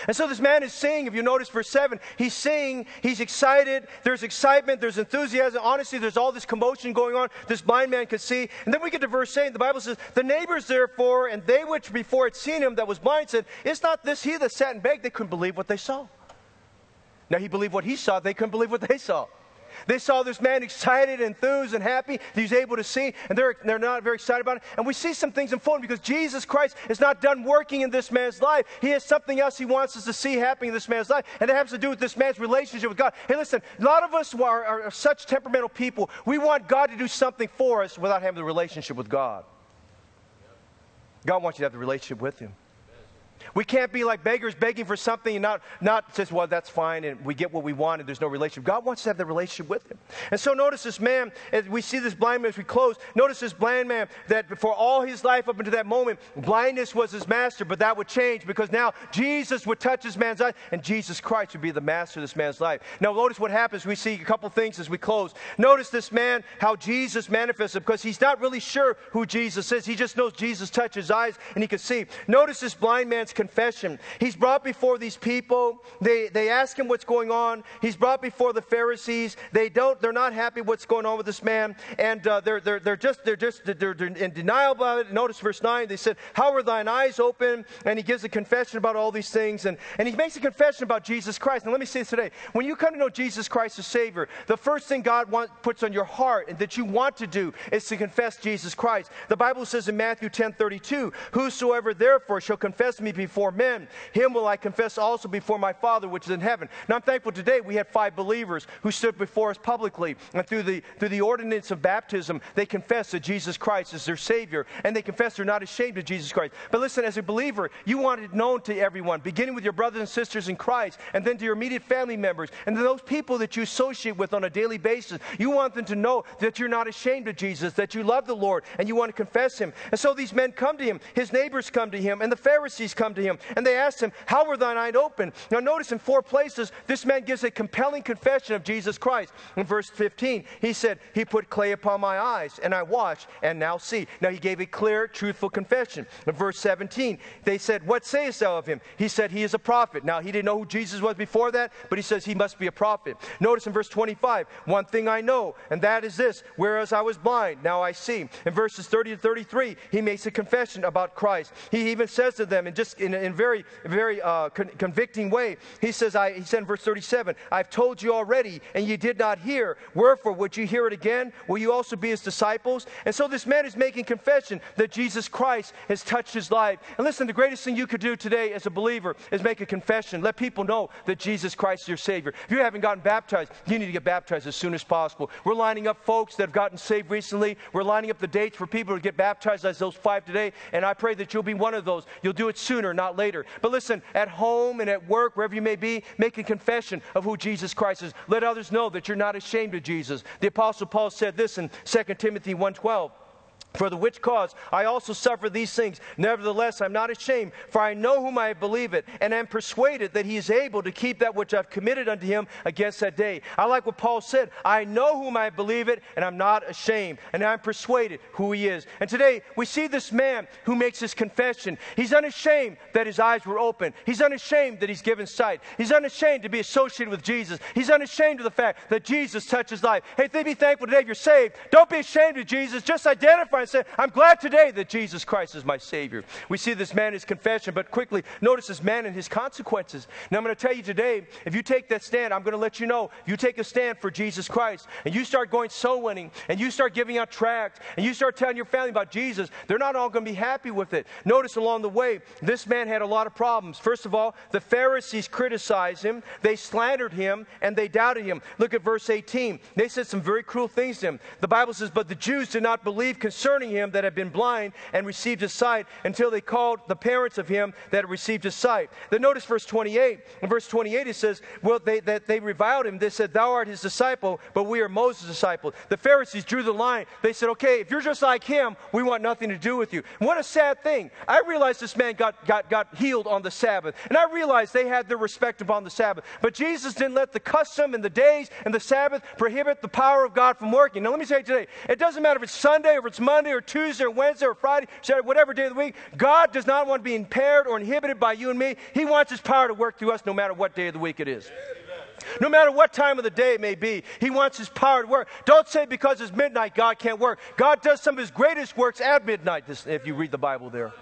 And so this man is singing. If you notice verse 7, he's singing, he's excited, there's excitement, there's enthusiasm. Honestly, there's all this commotion going on. This blind man could see. And then we get to verse 8, the Bible says, The neighbors therefore, and they which before had seen him that was blind, said, Is not this he that sat and begged? They couldn't believe what they saw. Now he believed what he saw, they couldn't believe what they saw. They saw this man excited, enthused, and happy that he's able to see, and they're, they're not very excited about it. And we see some things unfolding because Jesus Christ is not done working in this man's life. He has something else he wants us to see happening in this man's life, and it has to do with this man's relationship with God. Hey, listen, a lot of us are, are, are such temperamental people. We want God to do something for us without having the relationship with God. God wants you to have the relationship with Him. We can't be like beggars begging for something and not, not just, well, that's fine and we get what we want and there's no relationship. God wants to have the relationship with him. And so notice this man, as we see this blind man as we close, notice this blind man that for all his life up until that moment, blindness was his master, but that would change because now Jesus would touch this man's eye and Jesus Christ would be the master of this man's life. Now notice what happens. We see a couple things as we close. Notice this man, how Jesus manifested because he's not really sure who Jesus is. He just knows Jesus touched his eyes and he could see. Notice this blind man's confession. He's brought before these people. They, they ask him what's going on. He's brought before the Pharisees. They don't, they're not happy what's going on with this man. And uh, they're, they're, they're just, they're just, they're, they're in denial about it. Notice verse 9. They said, how are thine eyes open? And he gives a confession about all these things. And, and he makes a confession about Jesus Christ. And let me say this today. When you come to know Jesus Christ as Savior, the first thing God want, puts on your heart and that you want to do is to confess Jesus Christ. The Bible says in Matthew 10, 32, Whosoever therefore shall confess me before men, him will I confess also before my Father which is in heaven. Now I'm thankful today we had five believers who stood before us publicly, and through the through the ordinance of baptism, they confess that Jesus Christ is their Savior, and they confess they're not ashamed of Jesus Christ. But listen, as a believer, you want it known to everyone, beginning with your brothers and sisters in Christ, and then to your immediate family members, and to those people that you associate with on a daily basis. You want them to know that you're not ashamed of Jesus, that you love the Lord, and you want to confess Him. And so these men come to him, his neighbors come to him, and the Pharisees come to him, and they asked him, How were thine eyes open? Now, notice in four places, this man gives a compelling confession of Jesus Christ. In verse 15, he said, He put clay upon my eyes, and I washed, and now see. Now, he gave a clear, truthful confession. In verse 17, they said, What sayest thou of him? He said, He is a prophet. Now, he didn't know who Jesus was before that, but he says he must be a prophet. Notice in verse 25, One thing I know, and that is this, whereas I was blind, now I see. In verses 30 to 33, he makes a confession about Christ. He even says to them, and just in a very, very uh, con- convicting way, he says, I, he said in verse 37, I've told you already, and you did not hear. Wherefore, would you hear it again? Will you also be his disciples? And so this man is making confession that Jesus Christ has touched his life. And listen, the greatest thing you could do today as a believer is make a confession. Let people know that Jesus Christ is your Savior. If you haven't gotten baptized, you need to get baptized as soon as possible. We're lining up folks that have gotten saved recently. We're lining up the dates for people to get baptized as those five today. And I pray that you'll be one of those. You'll do it sooner, not later. But listen, at home and at work, wherever you may be, make a confession of who Jesus Christ is. Let others know that you're not ashamed of Jesus. The Apostle Paul said this in 2 Timothy 1.12. For the which cause I also suffer these things. Nevertheless, I'm not ashamed, for I know whom I believe it, and am persuaded that he is able to keep that which I've committed unto him against that day. I like what Paul said. I know whom I believe it, and I'm not ashamed, and I'm persuaded who he is. And today we see this man who makes his confession. He's unashamed that his eyes were open. He's unashamed that he's given sight. He's unashamed to be associated with Jesus. He's unashamed of the fact that Jesus touched his life. Hey, be thankful today if you're saved. Don't be ashamed of Jesus. Just identify say, I'm glad today that Jesus Christ is my Savior. We see this man in his confession, but quickly notice this man and his consequences. Now I'm going to tell you today, if you take that stand, I'm going to let you know, if you take a stand for Jesus Christ and you start going soul winning and you start giving out tracts and you start telling your family about Jesus, they're not all going to be happy with it. Notice along the way, this man had a lot of problems. First of all, the Pharisees criticized him, they slandered him, and they doubted him. Look at verse 18. They said some very cruel things to him. The Bible says, But the Jews did not believe concerning concerning him that had been blind and received his sight until they called the parents of him that had received his sight. Then notice verse 28. In verse 28 it says, Well, they, that they reviled him. They said, Thou art his disciple, but we are Moses' disciple. The Pharisees drew the line. They said, Okay, if you're just like him, we want nothing to do with you. And what a sad thing. I realized this man got, got, got healed on the Sabbath. And I realized they had their respect upon the Sabbath. But Jesus didn't let the custom and the days and the Sabbath prohibit the power of God from working. Now, let me say today, it doesn't matter if it's Sunday or if it's Monday or Tuesday or Wednesday or Friday, Saturday, whatever day of the week. God does not want to be impaired or inhibited by you and me. He wants His power to work through us no matter what day of the week it is. No matter what time of the day it may be, He wants His power to work. Don't say because it's midnight, God can't work. God does some of His greatest works at midnight, if you read the Bible there.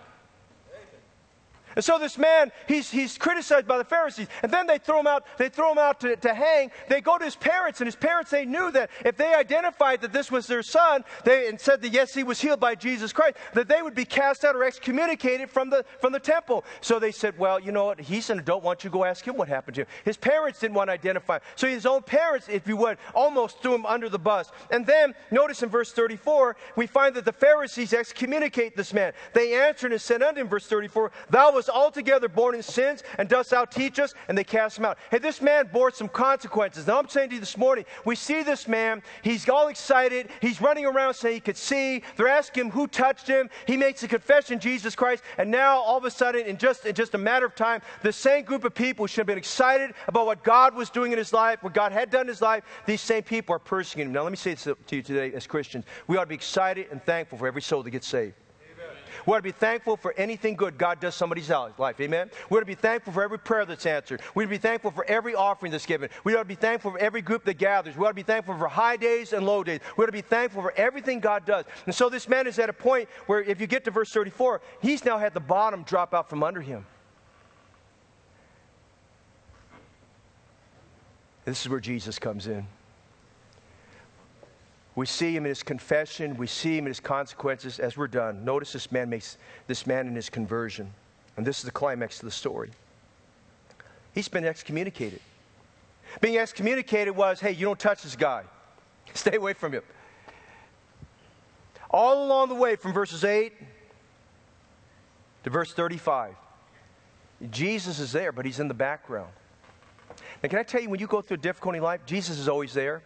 And so this man, he's, he's criticized by the Pharisees. And then they throw him out, they throw him out to, to hang. They go to his parents, and his parents, they knew that if they identified that this was their son, they, and said that yes, he was healed by Jesus Christ, that they would be cast out or excommunicated from the, from the temple. So they said, well, you know what, he's an adult. Why don't want you go ask him what happened to him? His parents didn't want to identify. So his own parents, if you would, almost threw him under the bus. And then, notice in verse 34, we find that the Pharisees excommunicate this man. They answered and said unto him, verse 34, Thou was was altogether born in sins, and dost thou teach us? And they cast him out. Hey, this man bore some consequences. Now I'm saying to you this morning, we see this man, he's all excited, he's running around saying he could see. They're asking him who touched him. He makes a confession, Jesus Christ, and now all of a sudden, in just, in just a matter of time, the same group of people should have been excited about what God was doing in his life, what God had done in his life. These same people are persecuting him. Now let me say this to you today as Christians. We ought to be excited and thankful for every soul that gets saved. We ought to be thankful for anything good God does somebody's life. Amen. We ought to be thankful for every prayer that's answered. We ought to be thankful for every offering that's given. We ought to be thankful for every group that gathers. We ought to be thankful for high days and low days. We ought to be thankful for everything God does. And so this man is at a point where if you get to verse 34, he's now had the bottom drop out from under him. This is where Jesus comes in. We see him in his confession. We see him in his consequences as we're done. Notice this man makes this man in his conversion. And this is the climax of the story. He's been excommunicated. Being excommunicated was, hey, you don't touch this guy. <laughs> Stay away from him. All along the way from verses 8 to verse 35, Jesus is there, but he's in the background. Now, can I tell you, when you go through a difficulty in life, Jesus is always there.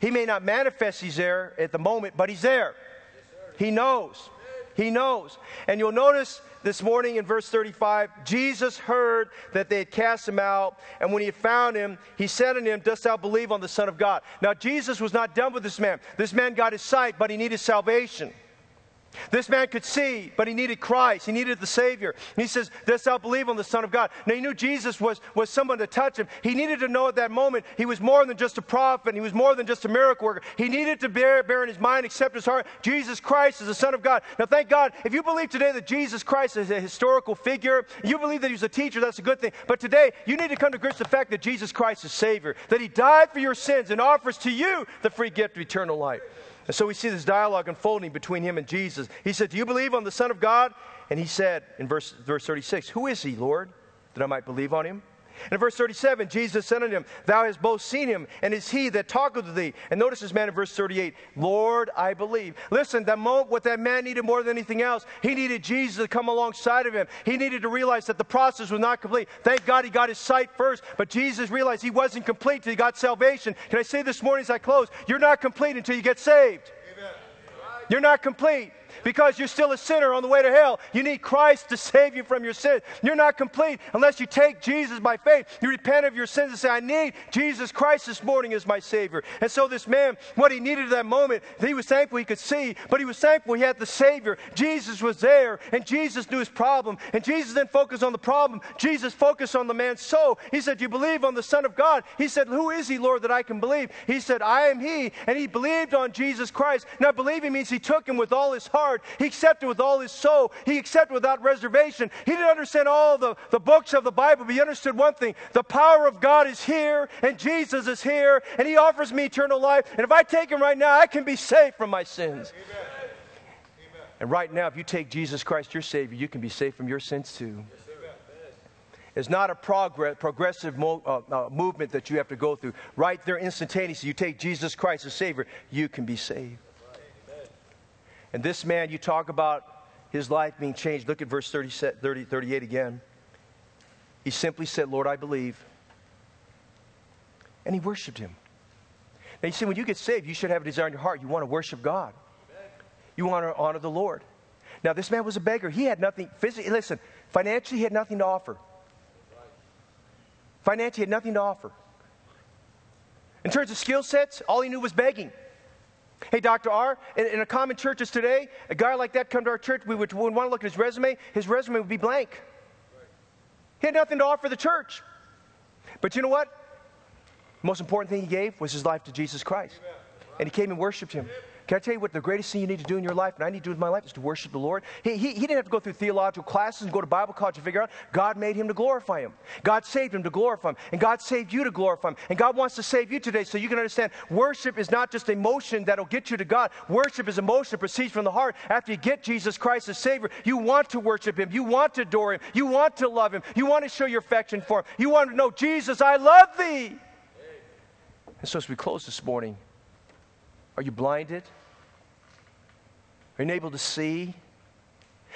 He may not manifest he's there at the moment, but he's there. He knows. He knows. And you'll notice this morning in verse 35 Jesus heard that they had cast him out, and when he had found him, he said unto him, Dost thou believe on the Son of God? Now, Jesus was not done with this man. This man got his sight, but he needed salvation. This man could see, but he needed Christ. He needed the Savior. And he says, This thou believe on the Son of God? Now he knew Jesus was, was someone to touch him. He needed to know at that moment he was more than just a prophet. He was more than just a miracle worker. He needed to bear, bear in his mind, accept his heart, Jesus Christ is the Son of God. Now thank God, if you believe today that Jesus Christ is a historical figure, you believe that he's a teacher, that's a good thing. But today, you need to come to grips with the fact that Jesus Christ is Savior, that he died for your sins and offers to you the free gift of eternal life. And so we see this dialogue unfolding between him and Jesus. He said, Do you believe on the Son of God? And he said in verse, verse 36, Who is he, Lord, that I might believe on him? And in verse 37, Jesus said unto him, Thou hast both seen him, and is he that talketh with thee. And notice this man in verse 38, Lord, I believe. Listen, that moment, what that man needed more than anything else, he needed Jesus to come alongside of him. He needed to realize that the process was not complete. Thank God he got his sight first, but Jesus realized he wasn't complete until he got salvation. Can I say this morning as I close? You're not complete until you get saved. Amen. You're not complete because you're still a sinner on the way to hell. You need Christ to save you from your sin. You're not complete unless you take Jesus by faith. You repent of your sins and say, I need Jesus Christ this morning as my Savior. And so this man, what he needed at that moment, he was thankful he could see, but he was thankful he had the Savior. Jesus was there, and Jesus knew his problem. And Jesus didn't focus on the problem. Jesus focused on the man's soul. He said, You believe on the Son of God? He said, Who is he, Lord, that I can believe? He said, I am he. And he believed on Jesus Christ. Now, believing means he took him with all his heart heart. He accepted with all his soul. He accepted without reservation. He didn't understand all the, the books of the Bible, but he understood one thing the power of God is here, and Jesus is here, and he offers me eternal life. And if I take him right now, I can be saved from my sins. Amen. And right now, if you take Jesus Christ, your Savior, you can be saved from your sins too. It's not a progress, progressive mo- uh, uh, movement that you have to go through. Right there, instantaneously, you take Jesus Christ as Savior, you can be saved. And this man, you talk about his life being changed. Look at verse 30, 30, 38 again. He simply said, Lord, I believe. And he worshiped him. Now, you see, when you get saved, you should have a desire in your heart. You want to worship God, you want to honor the Lord. Now, this man was a beggar. He had nothing physically. Listen, financially, he had nothing to offer. Financially, he had nothing to offer. In terms of skill sets, all he knew was begging. Hey, Dr. R, in, in, a common church churches today, a guy like that come to our church, we would, would want to look at his resume, his resume would be blank. He had nothing to offer the church. But you know what? The most important thing he gave was his life to Jesus Christ. And he came and worshiped him. Can I tell you what the greatest thing you need to do in your life, and I need to do with my life, is to worship the Lord? He, he, he didn't have to go through theological classes and go to Bible college to figure out. God made him to glorify him. God saved him to glorify him. And God saved you to glorify him. And God wants to save you today so you can understand worship is not just emotion that'll get you to God. Worship is emotion that proceeds from the heart. After you get Jesus Christ as Savior, you want to worship him. You want to adore him. You want to love him. You want to show your affection for him. You want to know, Jesus, I love thee. And so as we close this morning, are you blinded? Are you able to see?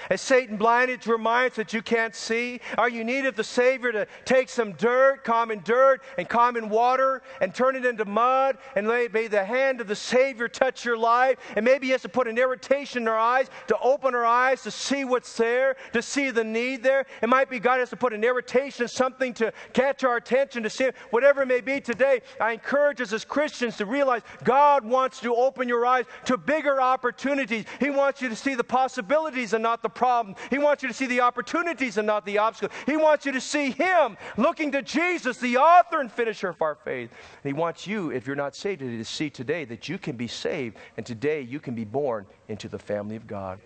Has Satan blinded your minds that you can't see? Are you need of the Savior to take some dirt, common dirt, and common water, and turn it into mud, and may the hand of the Savior touch your life? And maybe He has to put an irritation in our eyes to open our eyes to see what's there, to see the need there. It might be God has to put an irritation, something to catch our attention, to see whatever it may be today. I encourage us as Christians to realize God wants to open your eyes to bigger opportunities. He wants you to see the possibilities and not the problem. He wants you to see the opportunities and not the obstacles. He wants you to see Him looking to Jesus, the author and finisher of our faith. And He wants you, if you're not saved today, to see today that you can be saved and today you can be born into the family of God.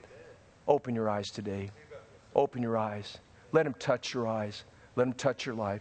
Open your eyes today. Open your eyes. Let Him touch your eyes. Let Him touch your life.